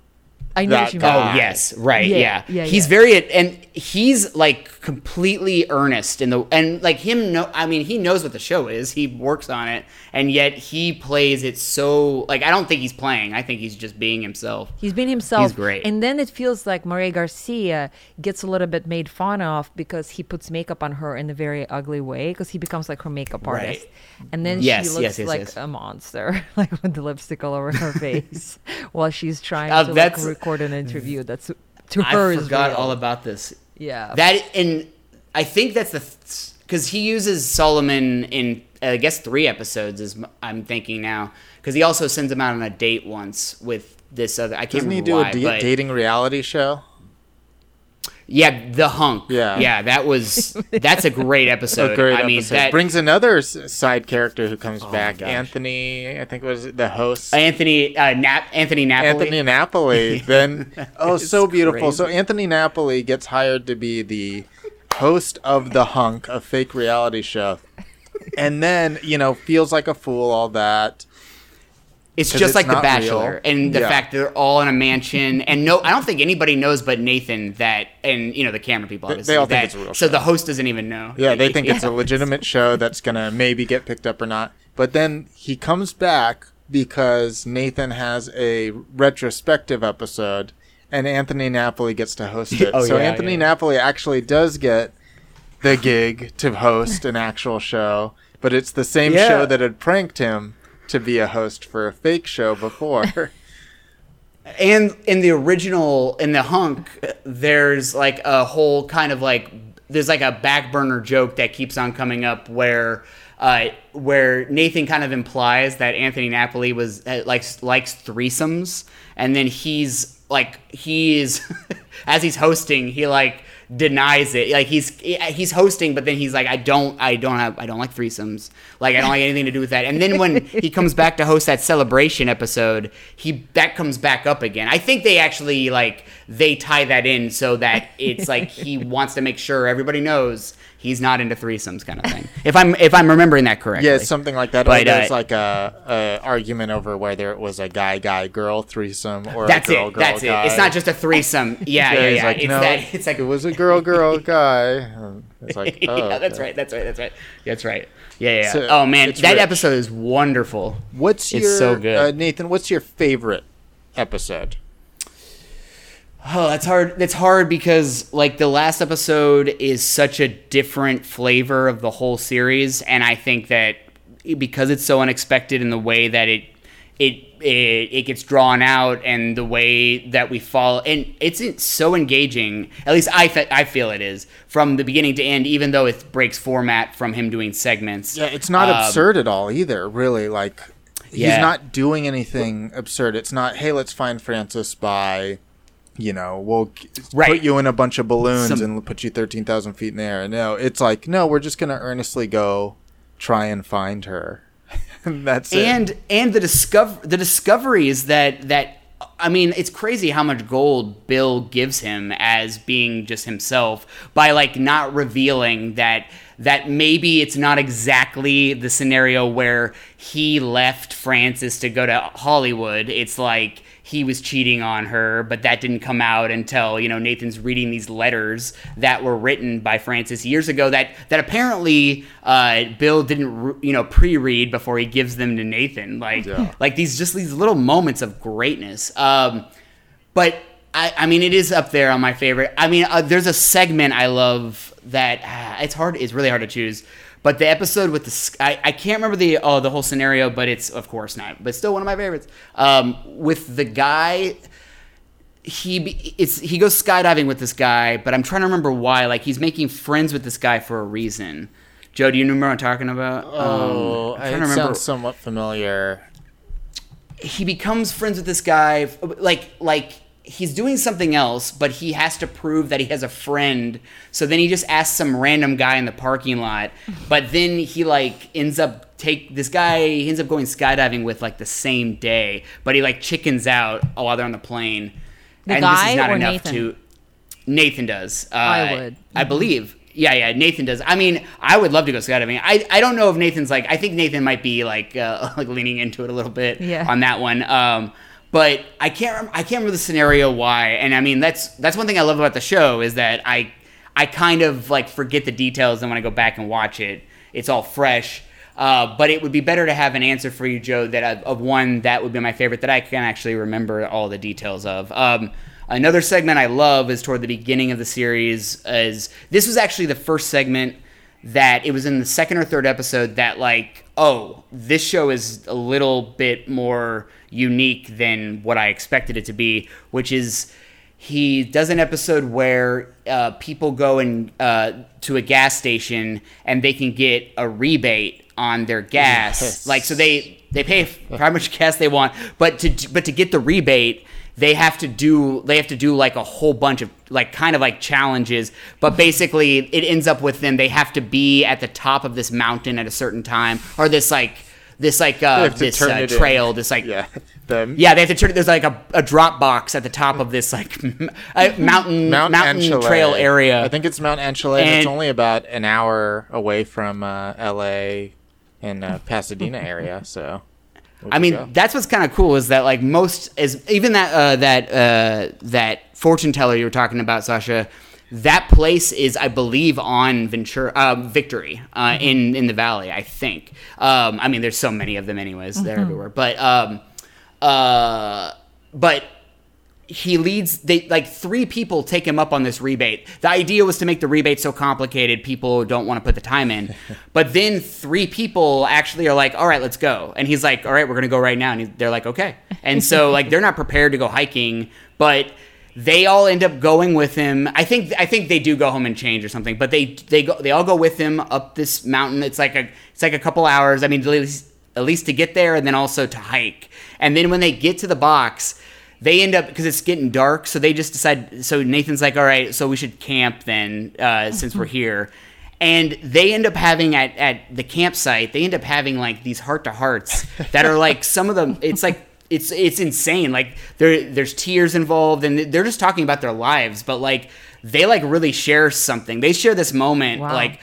I know that what you guy. mean Oh yes, right, Yeah, yeah. yeah, he's yeah. very and he's like completely earnest in the and like him no I mean he knows what the show is. He works on it and yet he plays it so like I don't think he's playing. I think he's just being himself. He's being himself. He's great. And then it feels like Maria Garcia gets a little bit made fun of because he puts makeup on her in a very ugly way because he becomes like her makeup Right. artist. And then Yes, she looks yes, yes, like yes. a monster, like with the lipstick all over her face while she's trying Uh, to like, that's- record an interview mm. that's to her I is forgot real. all about this. Yeah. That and I think that's the because he uses Solomon in I guess three episodes is I'm thinking now because he also sends him out on a date once with this other I can't Doesn't he do why, a da- dating reality show? Yeah the hunk Yeah. yeah that was that's a great episode a great I mean episode. that Brings another s- side character who comes back. Anthony, I think it was the host. Anthony uh, Nap Anthony Napoli Anthony Napoli. then oh, so It's beautiful. So. Anthony Napoli gets hired to be the host of the Hunk, a fake reality show, and then you know feels like a fool. All that. It's just it's like The Bachelor, real. and the Yeah. fact that they're all in a mansion, and no, I don't think anybody knows but Nathan that, and you know the camera people. They- Obviously, they all think that- it's a real So show. the host doesn't even know. Yeah, they think it's a legitimate show that's gonna maybe get picked up or not. But then he comes back because Nathan has a retrospective episode, and Anthony Napoli gets to host it. Oh, so yeah, Anthony. Napoli actually does get the gig to host an actual show, but it's the same show that had pranked him to be a host for a fake show before. And in the original, in the hunk, there's like a whole kind of like there's like a back burner joke that keeps on coming up where. Uh, where Nathan kind of implies that Anthony Napoli was uh, likes likes threesomes, and then he's like he's as he's hosting, he like denies it. Like he's he's hosting, but then he's like, I don't, I don't have, I don't like threesomes. Like I don't like anything to do with that. And then when he comes back to host that celebration episode, he that comes back up again. I think they actually like they tie that in so that it's like he wants to make sure everybody knows he's not into threesomes kind of thing. If I'm if I'm remembering that correctly. yeah, something like that. Or But, uh, there's like a, a argument over whether it was a guy guy girl threesome or That's a girl it. girl That's guy. it. It's not just a threesome. Yeah, yeah, he's yeah. like, it's no, that. It's like it was a girl, girl, guy. It's like, oh, yeah, that's okay. right. That's right. That's right. That's right. Yeah, yeah. So, oh man, that rich. episode is wonderful. What's It's your so good. Uh, Nathan? What's your favorite episode? Oh, that's hard. That's hard because like the last episode is such a different flavor of the whole series, and I think that because it's so unexpected in the way that it it it, it gets drawn out and the way that we follow, and it's, so engaging. At least I fe- I feel it is from the beginning to end, even though it breaks format from him doing segments. Yeah, it's not Um, absurd at all either. Really, like he's Yeah. not doing anything absurd. It's not, hey, let's find Frances by, you know, we'll Right. put you in a bunch of balloons Some- and put you thirteen thousand feet in the air. No, it's like, no, we're just gonna earnestly go try and find her. And That's it. and and the discover the discoveries that that I mean, it's crazy how much gold Bill gives him as being just himself by like not revealing that that maybe it's not exactly the scenario where he left Frances to go to Hollywood. It's like he was cheating on her, but that didn't come out until you know Nathan's reading these letters that were written by Frances years ago that that apparently uh, Bill didn't you know pre-read before he gives them to Nathan. Like Yeah. like these just these little moments of greatness. Um, but I, I mean, it is up there on my favorite. I mean, uh, there's a segment I love that ah, it's hard. It's really hard to choose. But the episode with the I, I can't remember the oh the whole scenario, but it's of course not. But still one of my favorites. Um, with the guy he it's he goes skydiving with this guy, but I'm trying to remember why. Like he's making friends with this guy for a reason. Joe, do you remember what I'm talking about? Oh, Um, I'm it trying remember. sounds somewhat familiar. he becomes friends with this guy like like he's doing something else but he has to prove that he has a friend so then he just asks some random guy in the parking lot but then he like ends up take this guy he ends up going skydiving with like the same day but he like chickens out while they're on the plane The and this guy is not or enough Nathan? to nathan does uh, I would. i believe yeah, yeah, Nathan does. I mean, I would love to go skydiving. I, I don't know if Nathan's like. I think Nathan might be like uh, like leaning into it a little bit Yeah. on that one. Um, but I can't rem- I can't remember the scenario why. And I mean, that's that's one thing I love about the show is that I I kind of like forget the details, and when I go back and watch it, it's all fresh. Uh, but it would be better to have an answer for you, Joe, that of, one that would be my favorite that I can actually remember all the details of. Um, another segment I love is toward the beginning of the series. Is this was actually the first segment that it was in the second or third episode that like oh this show is a little bit more unique than what i expected it to be which is he does an episode where uh, people go and uh, to a gas station and they can get a rebate on their gas Yes. like so they they pay for how much gas they want but to but to get the rebate they have to do they have to do like a whole bunch of like kind of like challenges but basically it ends up with them they have to be at the top of this mountain at a certain time or this like this like uh this uh, it in. trail this like Yeah, the yeah, they have to turn. There's like a, a drop box at the top of this like mountain Mount mountain trail area. I think it's Mount Anchele. and it's only about an hour away from uh, L.A. and uh, Pasadena area. So, I mean, go. that's what's kind of cool is that like most is even that uh, that uh, that fortune teller you were talking about, Sasha. That place is, I believe, on Ventura uh, Victory uh, in in the valley. I think. Um, I mean, there's so many of them, anyways. They're everywhere. But um, uh, but he leads they like three people take him up on this rebate. The idea was to make the rebate so complicated people don't want to put the time in. But then three people actually are like all right let's go. And he's like all right we're gonna go right now. And he, they're like okay. And so like they're not prepared to go hiking but they all end up going with him. I think i think they do go home and change or something but they they go they all go with him up this mountain. It's like a it's like a couple hours. I mean at least at least to get there and then also to hike. And then when they get to the box they end up because it's getting dark so they just decide so nathan's like all right so we should camp then uh, since we're here. And they end up having at, at the campsite they end up having like these heart to hearts that are like some of them it's like it's it's insane. Like there there's tears involved and they're just talking about their lives but like they like really share something. They share this moment Wow. like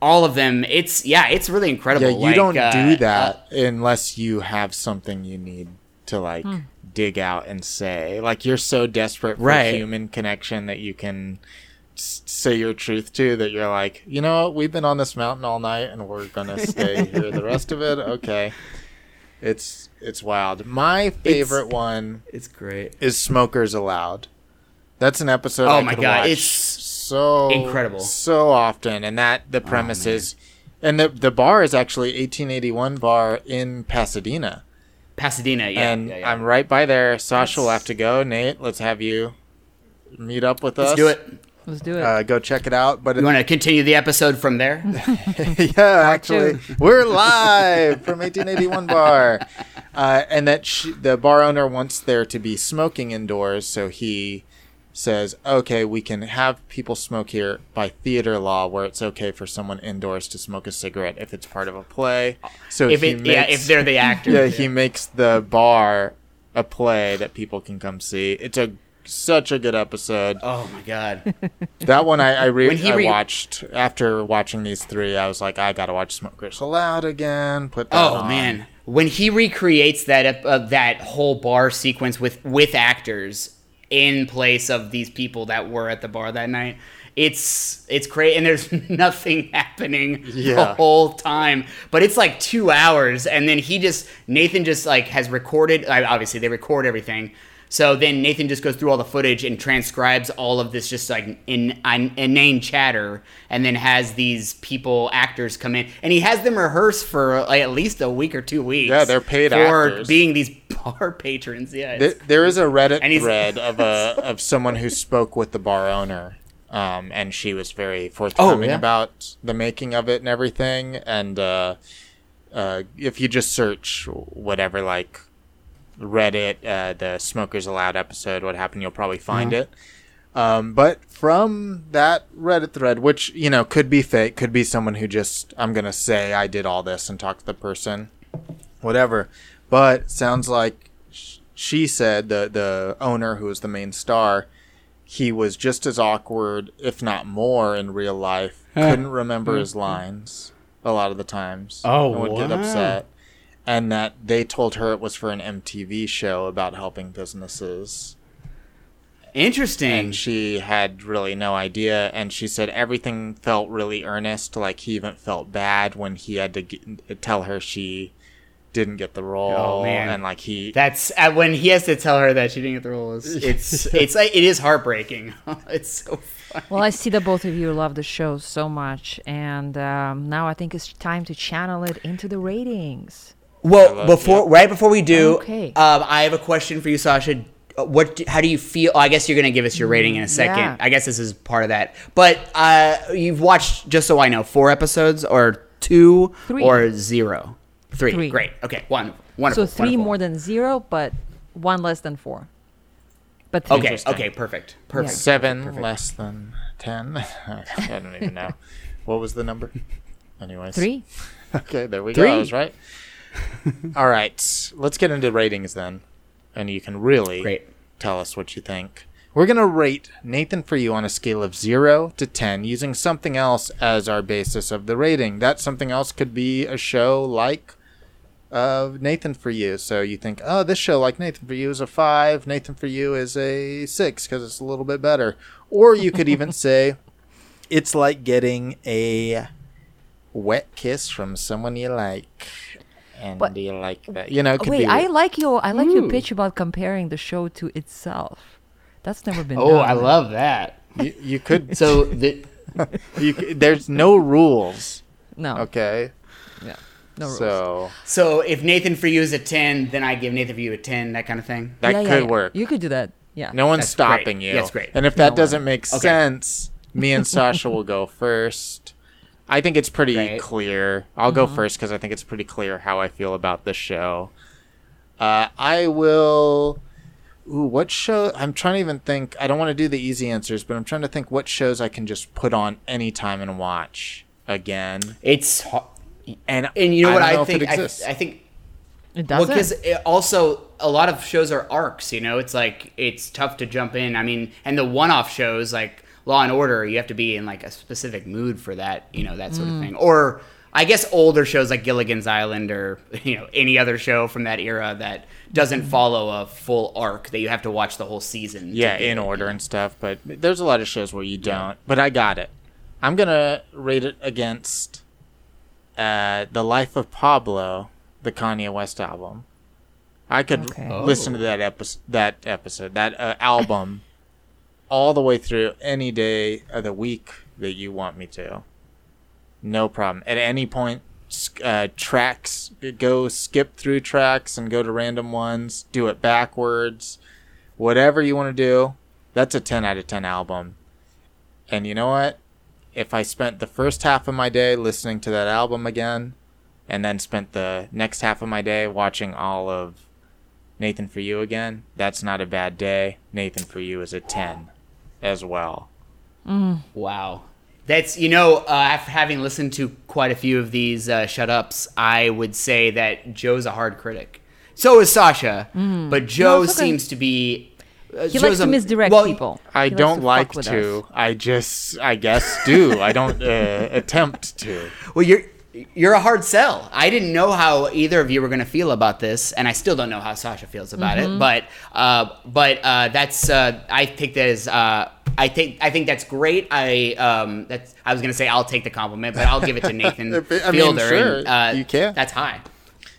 all of them. It's yeah it's really incredible. Yeah, you Like, don't uh, do uh, that unless you have something you need to like Hmm. dig out and say. Like you're so desperate for Right. human connection that you can s- say your truth to that you're like, you know what, we've been on this mountain all night and we're gonna stay here the rest of it. Okay, it's it's wild. My favorite one it's great is Smokers Allowed. That's an episode. Oh I my God, it's so incredible. Oh, so often, and that the premise is, and the the bar is actually 1881 bar in Pasadena, pasadena yeah, and yeah, yeah. I'm right by there. Sasha will have to go. Nate, let's have you meet up with us. let's do it Let's do it. Uh, go check it out. But You want to continue the episode from there? yeah, actually, we're live from 1881 bar, uh, and that sh- the bar owner wants there to be smoking indoors, so he says, "Okay, we can have people smoke here by theater law, where it's okay for someone indoors to smoke a cigarette if it's part of a play." So if he it, yeah, if they're the actors. yeah, he makes the bar a play that people can come see. It's a such a good episode. Oh my god. That one I I, re- When he I watched after watching these three. I was like, I gotta watch Smokers Allowed again. Put that Oh on. man, when he recreates that ep- uh, that whole bar sequence with with actors in place of these people that were at the bar that night, it's it's great. And there's nothing happening the whole time, but it's like two hours, and then he just Nathan just like has recorded. Obviously, they record everything. So then Nathan just goes through all the footage and transcribes all of this just like in, in inane chatter, and then has these people actors come in, and he has them rehearse for like at least a week or two weeks. Yeah, they're paid for actors. being these bar patrons. Yeah, Th- it's- there is a Reddit thread of a of someone who spoke with the bar owner, um, and she was very forthcoming yeah. about the making of it and everything. And uh, uh, if you just search whatever like Reddit, uh, the Smokers Allowed episode, what happened, you'll probably find it. Um, but from that Reddit thread, which you know could be fake, could be someone who just I'm gonna say I did all this and talk to the person, whatever. But sounds like sh- she said the the owner who was the main star, he was just as awkward, if not more, in real life. Couldn't remember his lines a lot of the times. Oh, and would get upset. And that they told her it was for an MTV show about helping businesses interesting. and she had really no idea and she said everything felt really earnest like he even felt bad when he had to get, tell her she didn't get the role Oh, man. and like he That's uh, when he has to tell her that she didn't get the role. It's it's, it's like it is heartbreaking. it's so fun. Well, I see that both of you love the show so much, and um, now I think it's time to channel it into the ratings. Well, before yeah. right before we do, Okay. um, I have a question for you, Sasha. Uh, What? do- How do you feel? oh, I guess you're gonna give us your rating in a second. Yeah. I guess this is part of that. But uh, you've watched, just so I know, four episodes or two Three. or zero? Three. Three. Great. Okay. One. Wonderful. so three wonderful. more than zero, but one less than four. But three. Okay. Okay. Perfect. Perfect. seven less than ten i don't even know what was the number anyways Three. okay there we Three. go I was right all right let's get into ratings then and you can really Great. tell us what you think. We're going to rate Nathan for You on a scale of 0 to 10 using something else as our basis of the rating. That something else could be a show like uh, Nathan for You. So you think, oh, this show like Nathan for You is a 5, Nathan for You is a 6 because it's a little bit better. Or you could even say it's like getting a wet kiss from someone you like. And But- you like that. You know, Wait, be I like your I like Ooh. your hmm. pitch about comparing the show to itself. That's never been Oh, done. I love that. you, you could So the you, there's no rules. No. Okay. Yeah. No rules. So so if Nathan for you is a ten, then I give Nathan for you a ten. That kind of thing. that Yeah, yeah, could yeah. work. You could do that. Yeah. no one's That's great. stopping you. That's great. And if that No doesn't make Okay. sense, me and Sasha will go first. I think it's pretty Great. clear. I'll Mm-hmm. go first because I think it's pretty clear how I feel about this show. Uh, I will. Ooh, what show? I'm trying to even think. I don't want to do the easy answers, but I'm trying to think what shows I can just put on anytime and watch again. It's ho- And and you know what I, know if think. it I. I think It doesn't. because also a lot of shows are arcs. You know, it's like it's tough to jump in. I mean, and the one-off shows like Law and Order, you have to be in like a specific mood for that. You know, that sort of thing. Or I guess older shows like Gilligan's Island or you know any other show from that era that doesn't follow a full arc that you have to watch the whole season. yeah, in order you know. and stuff. But there's a lot of shows where you don't. But I got it. I'm gonna rate it against uh, the Life of Pablo, the Kanye West album. I could Okay. listen to that episode, that episode, that uh, album, all the way through any day of the week that you want me to. No problem. At any point, uh, tracks go skip through tracks and go to random ones. Do it backwards. Whatever you want to do. That's a 10 out of 10 album. And you know what? If I spent the first half of my day listening to that album again, and then spent the next half of my day watching all of Nathan for You again, that's not a bad day. Nathan for You is a 10 as well. Wow. That's you know, uh, after having listened to quite a few of these uh, shut ups, I would say that Joe's a hard critic. So is Sasha, but Joe No, okay. seems to be. Uh, he Joe's likes to misdirect well, people. I He likes don't fuck like to. us. I just, I guess, do. I don't uh, attempt to. Well, you're you're a hard sell. I didn't know how either of you were going to feel about this, and I still don't know how Sasha feels about Mm-hmm. it. But uh, but uh, that's uh, I think that is uh, I think I think that's great. I um, that's I was going to say I'll take the compliment, but I'll give it to Nathan If it- I mean, Fielder. sure, and, uh, you can. That's high.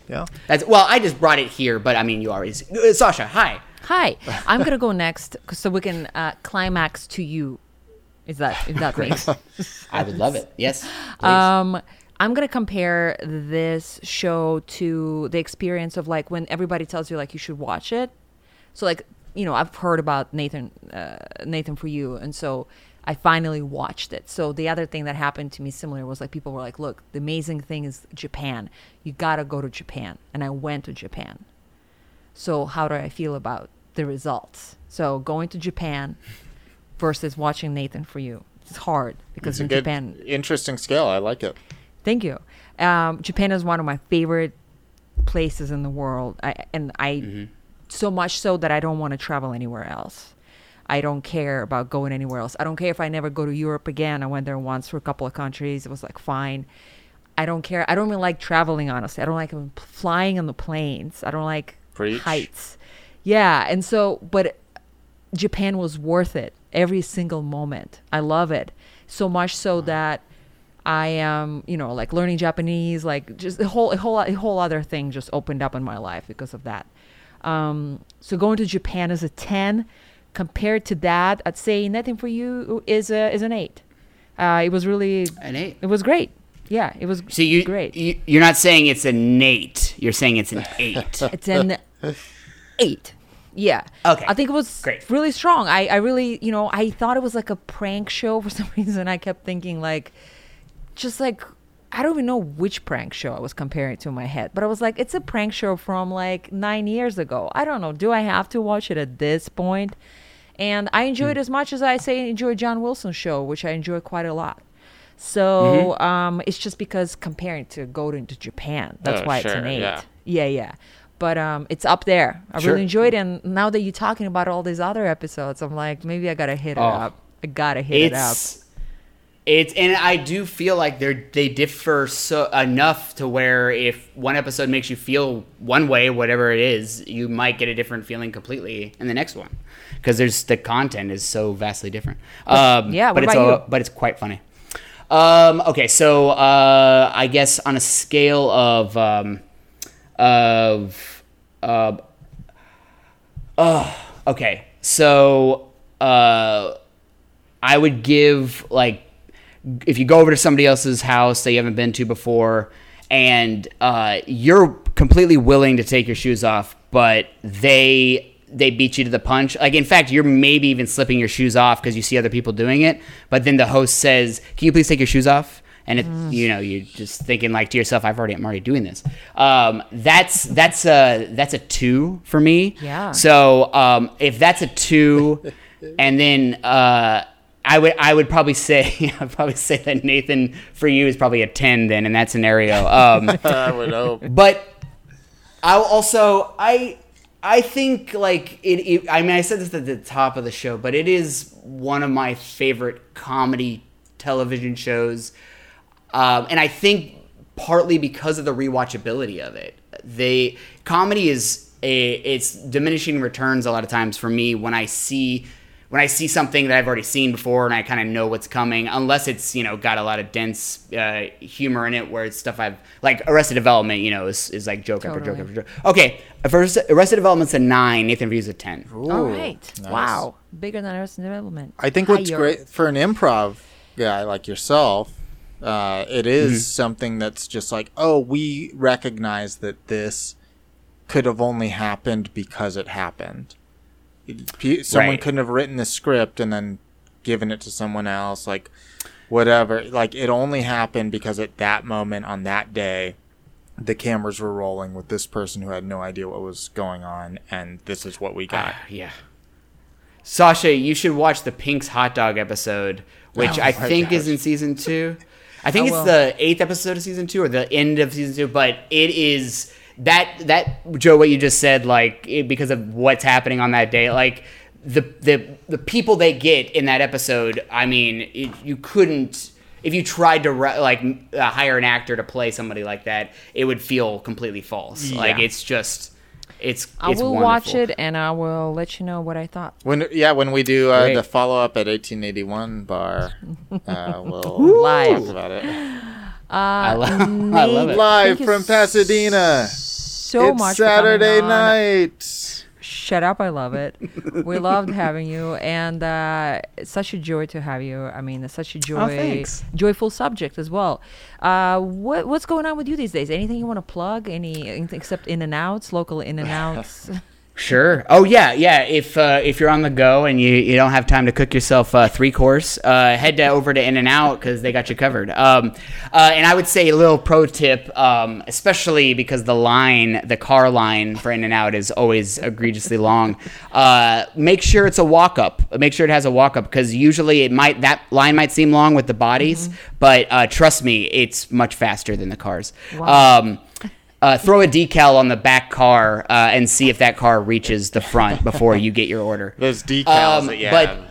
Yeah. That's well, I just brought it here, but I mean, you already uh, Sasha. Hi. Hi, I'm gonna go next, so we can uh, climax to you. Is that if that makes? I would love it. Yes. please. Um, I'm gonna compare this show to the experience of like when everybody tells you like you should watch it. So like you know I've heard about Nathan uh, Nathan for you, and so I finally watched it. So the other thing that happened to me similar was like people were like, "Look, the amazing thing is Japan. You gotta go to Japan," and I went to Japan. So how do I feel about the results? So going to Japan versus watching Nathan for you. It's hard because It's in good, Japan interesting scale. I like it. Thank you. Um, Japan is one of my favorite places in the world, I, and I so much so that I don't want to travel anywhere else. I don't care about going anywhere else. I don't care if I never go to Europe again. I went there once for a couple of countries. It was like fine. I don't care. I don't even like traveling. Honestly, I don't like um, flying on the planes. I don't like Preach. heights. Yeah, and so, but Japan was worth it every single moment. I love it so much so that I am, you know, like learning Japanese, like just a whole, a whole, a whole other thing just opened up in my life because of that. Um, so going to Japan is a ten. Compared to that, I'd say nothing for you is a is an eight. Uh, it was really, An eight. it was great. Yeah, it was So you, great. you you're not saying it's a Nate. You're saying it's an eight. It's an eight. Yeah. Okay. I think it was Great. really strong. I, I really, you know, I thought it was like a prank show for some reason. I kept thinking like, just like, I don't even know which prank show I was comparing it to in my head, but I was like, it's a prank show from like nine years ago. I don't know. Do I have to watch it at this point? And I enjoy Hmm. it as much as I say enjoy John Wilson's show, which I enjoy quite a lot. So Mm-hmm. um, it's just because comparing to going to Japan, that's Oh, why it's sure, an eight. yeah. Yeah, yeah. But um, it's up there. I Sure. really enjoyed it. And now that you're talking about all these other episodes, I'm like, maybe I gotta hit it Oh. up. I gotta hit it up. It's and I do feel like they they differ so enough to where if one episode makes you feel one way, whatever it is, you might get a different feeling completely in the next one because there's the content is so vastly different. Um, yeah, but it's you? but it's quite funny. Um, okay, so uh, I guess on a scale of um, of uh, Oh, okay. So, uh, I would give like if you go over to somebody else's house that you haven't been to before, and uh, you're completely willing to take your shoes off, but they they beat you to the punch. Like in fact, you're maybe even slipping your shoes off because you see other people doing it. But then the host says, "Can you please take your shoes off?" And it, you know, you're just thinking like to yourself, "I've already, I'm already doing this." Um, that's that's a that's a two for me. Yeah. So um, if that's a two, and then uh, I would I would probably say I'd probably say that Nathan for you is probably a ten then in that scenario. Um, I would hope. but I also I I think like it, it. I mean, I said this at the top of the show, but it is one of my favorite comedy television shows, um, and I think partly because of the rewatchability of it. They comedy is a it's diminishing returns a lot of times for me when I see when I see something that I've already seen before and I kind of know what's coming, unless it's you know got a lot of dense uh, humor in it, where it's stuff I've like Arrested Development, you know, is, is like joke after joke after joke. Okay, first Arrested Development's a nine, Nathan Reeves a ten. All Ooh, right. nice. Wow. Bigger than Arrested Development. I think what's Higher. great for an improv guy like yourself, uh, it is Mm-hmm. something that's just like, oh, we recognize that this could have only happened because it happened. Someone Right. couldn't have written the script and then given it to someone else, like whatever. Like it only happened because at that moment on that day, the cameras were rolling with this person who had no idea what was going on, and this is what we got. Ah, yeah. Sasha, you should watch the Pink's hot dog episode, which Oh I think is in season two. I think I it's will. the eighth episode of season two or the end of season two, but it is that that Joe, what you just said, like it, because of what's happening on that day, like the the the people they get in that episode. I mean, it, you couldn't. If you tried to ri- like uh, hire an actor to play somebody like that, it would feel completely false. Like it's just, it's. I it's will watch it and I will let you know what I thought. When yeah, when we do uh, the follow up at 1881 bar, uh, we'll Live. talk about it. I, lo- I love it. Live Thank from Pasadena. So it's much Saturday coming night. Shut up! I love it. we loved having you, and uh, it's such a joy to have you. I mean, it's such a joy, thanks. joyful subject as well. Uh, what what's going on with you these days? Anything you want to plug? Any anything except In-N-Outs, local In-N-Outs? Sure. Oh yeah, yeah. If uh, if you're on the go and you, you don't have time to cook yourself uh, three course, uh, head to, over to In-N-Out because they got you covered. Um, uh, and I would say a little pro tip, um, especially because the line, the car line for In-N-Out is always egregiously long. Uh, make sure it's a walk up. Make sure it has a walk up because usually it might that line might seem long with the bodies, but uh, trust me, it's much faster than the cars. Wow. Um, uh, throw a decal on the back car uh, and see if that car reaches the front before you get your order. Those decals Um, that you but- have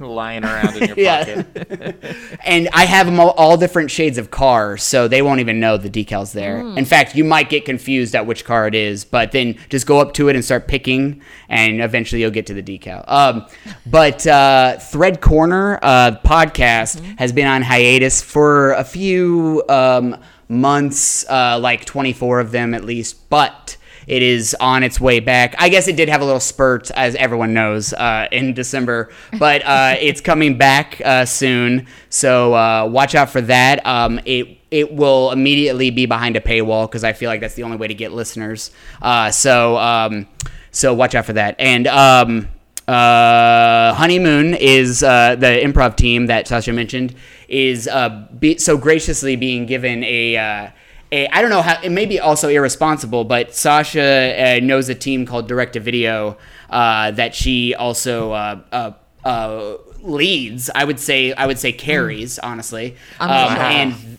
lying around in your Yeah. pocket. And I have them all, all different shades of car, so they won't even know the decals there. In fact, you might get confused at which car it is, but then just go up to it and start picking, and eventually you'll get to the decal. Um, but uh, Thread Corner uh, podcast has been on hiatus for a few um, months, uh, like 24 of them at least, but. It is on its way back. I guess it did have a little spurt, as everyone knows, uh, in December, but uh, it's coming back uh, soon. So uh, watch out for that. Um, it it will immediately be behind a paywall because I feel like that's the only way to get listeners. Uh, so um, so watch out for that. And um, uh, Honeymoon is uh, the improv team that Sasha mentioned is uh, be, so graciously being given a. Uh, a, I don't know how it may be also irresponsible, but Sasha uh, knows a team called Direct to Video uh, that she also uh, uh, uh, leads. I would say I would say carries honestly, I'm um, and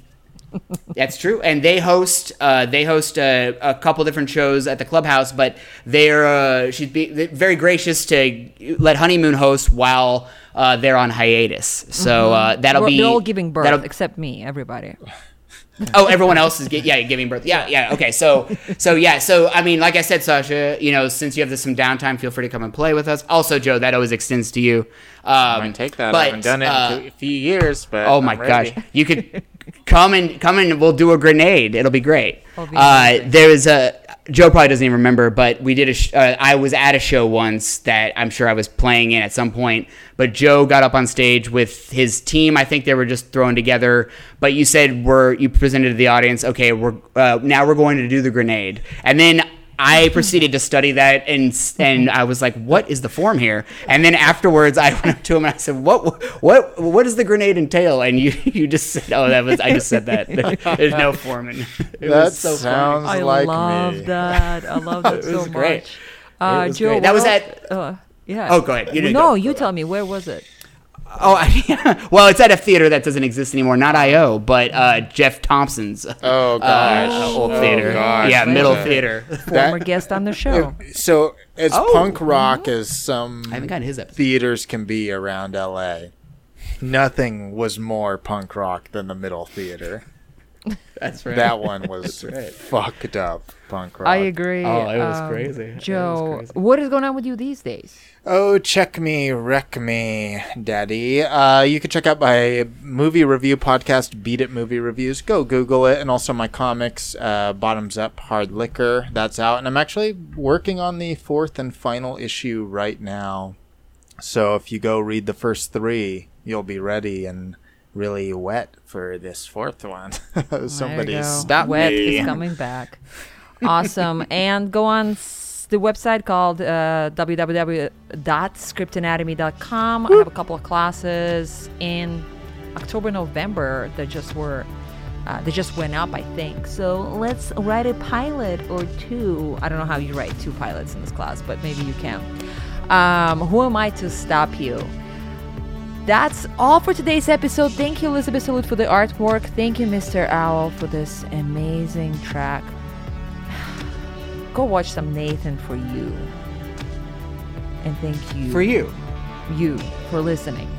that's true. And they host uh, they host a, a couple different shows at the clubhouse, but they're uh, she's be, very gracious to let Honeymoon host while uh, they're on hiatus. So uh, that'll We're- be They're all giving birth that'll- except me. Everybody. oh, everyone else is yeah giving birth. Yeah, yeah. Okay, so so yeah, so I mean, like I said, Sasha, you know, since you have this some downtime, feel free to come and play with us. Also, Joe, that always extends to you. Um, I might take that. but, I haven't done it uh, in a few years, but Oh my I'm ready. gosh, you could come and come and we'll do a grenade. It'll be great. That'll be Uh, amazing. there was a Joe probably doesn't even remember, but we did a. Sh- uh, I was at a show once that I'm sure I was playing in at some point. But Joe got up on stage with his team. I think they were just thrown together. But you said we're you presented to the audience. Okay, we're uh, now we're going to do the grenade, and then. I proceeded to study that and and I was like, "What is the form here?" And then afterwards, I went up to him and I said, "What what what does the grenade entail?" And you you just said, "Oh, that was I just said that. There's no form." And it That was so funny. sounds I love me. that. I love that It so was great. much. Uh, was Joe, great. That was else- at- Uh, yeah. Oh, go ahead. You didn't no, go. you tell me. Where was it? Oh, I, well, it's at a theater that doesn't exist anymore. Not IO, but uh, Jeff Thompson's. Oh uh, gosh, old Oh, theater. gosh. yeah, middle Okay. theater. Former guest on the show. So as Oh. punk rock as some I haven't gotten his episode. theaters can be around LA, nothing was more punk rock than the middle theater. That's right. That one was right. fucked up punk rock. I agree. Oh, it was Um, crazy. It was Joe, crazy. what is going on with you these days? Oh, check me, wreck me, daddy. Uh, you can check out my movie review podcast, Beat It Movie Reviews. Go Google it, and also my comics, uh, Bottoms Up Hard Liquor. That's out, and I'm actually working on the fourth and final issue right now. So if you go read the first three, you'll be ready and really wet for this fourth one. There Somebody go. stop Wet me. is coming back. awesome. And go on s- the website called uh, www.scriptanatomy.com. I have a couple of classes in October, November that just were. Uh, they just went up, I think. So let's write a pilot or two. I don't know how you write two pilots in this class, but maybe you can. Um, who am I to stop you? That's all for today's episode. Thank you, Elizabeth Salute, for the artwork. Thank you, Mr. Owl, for this amazing track. Go watch some Nathan for you. And thank you. For you. You for listening.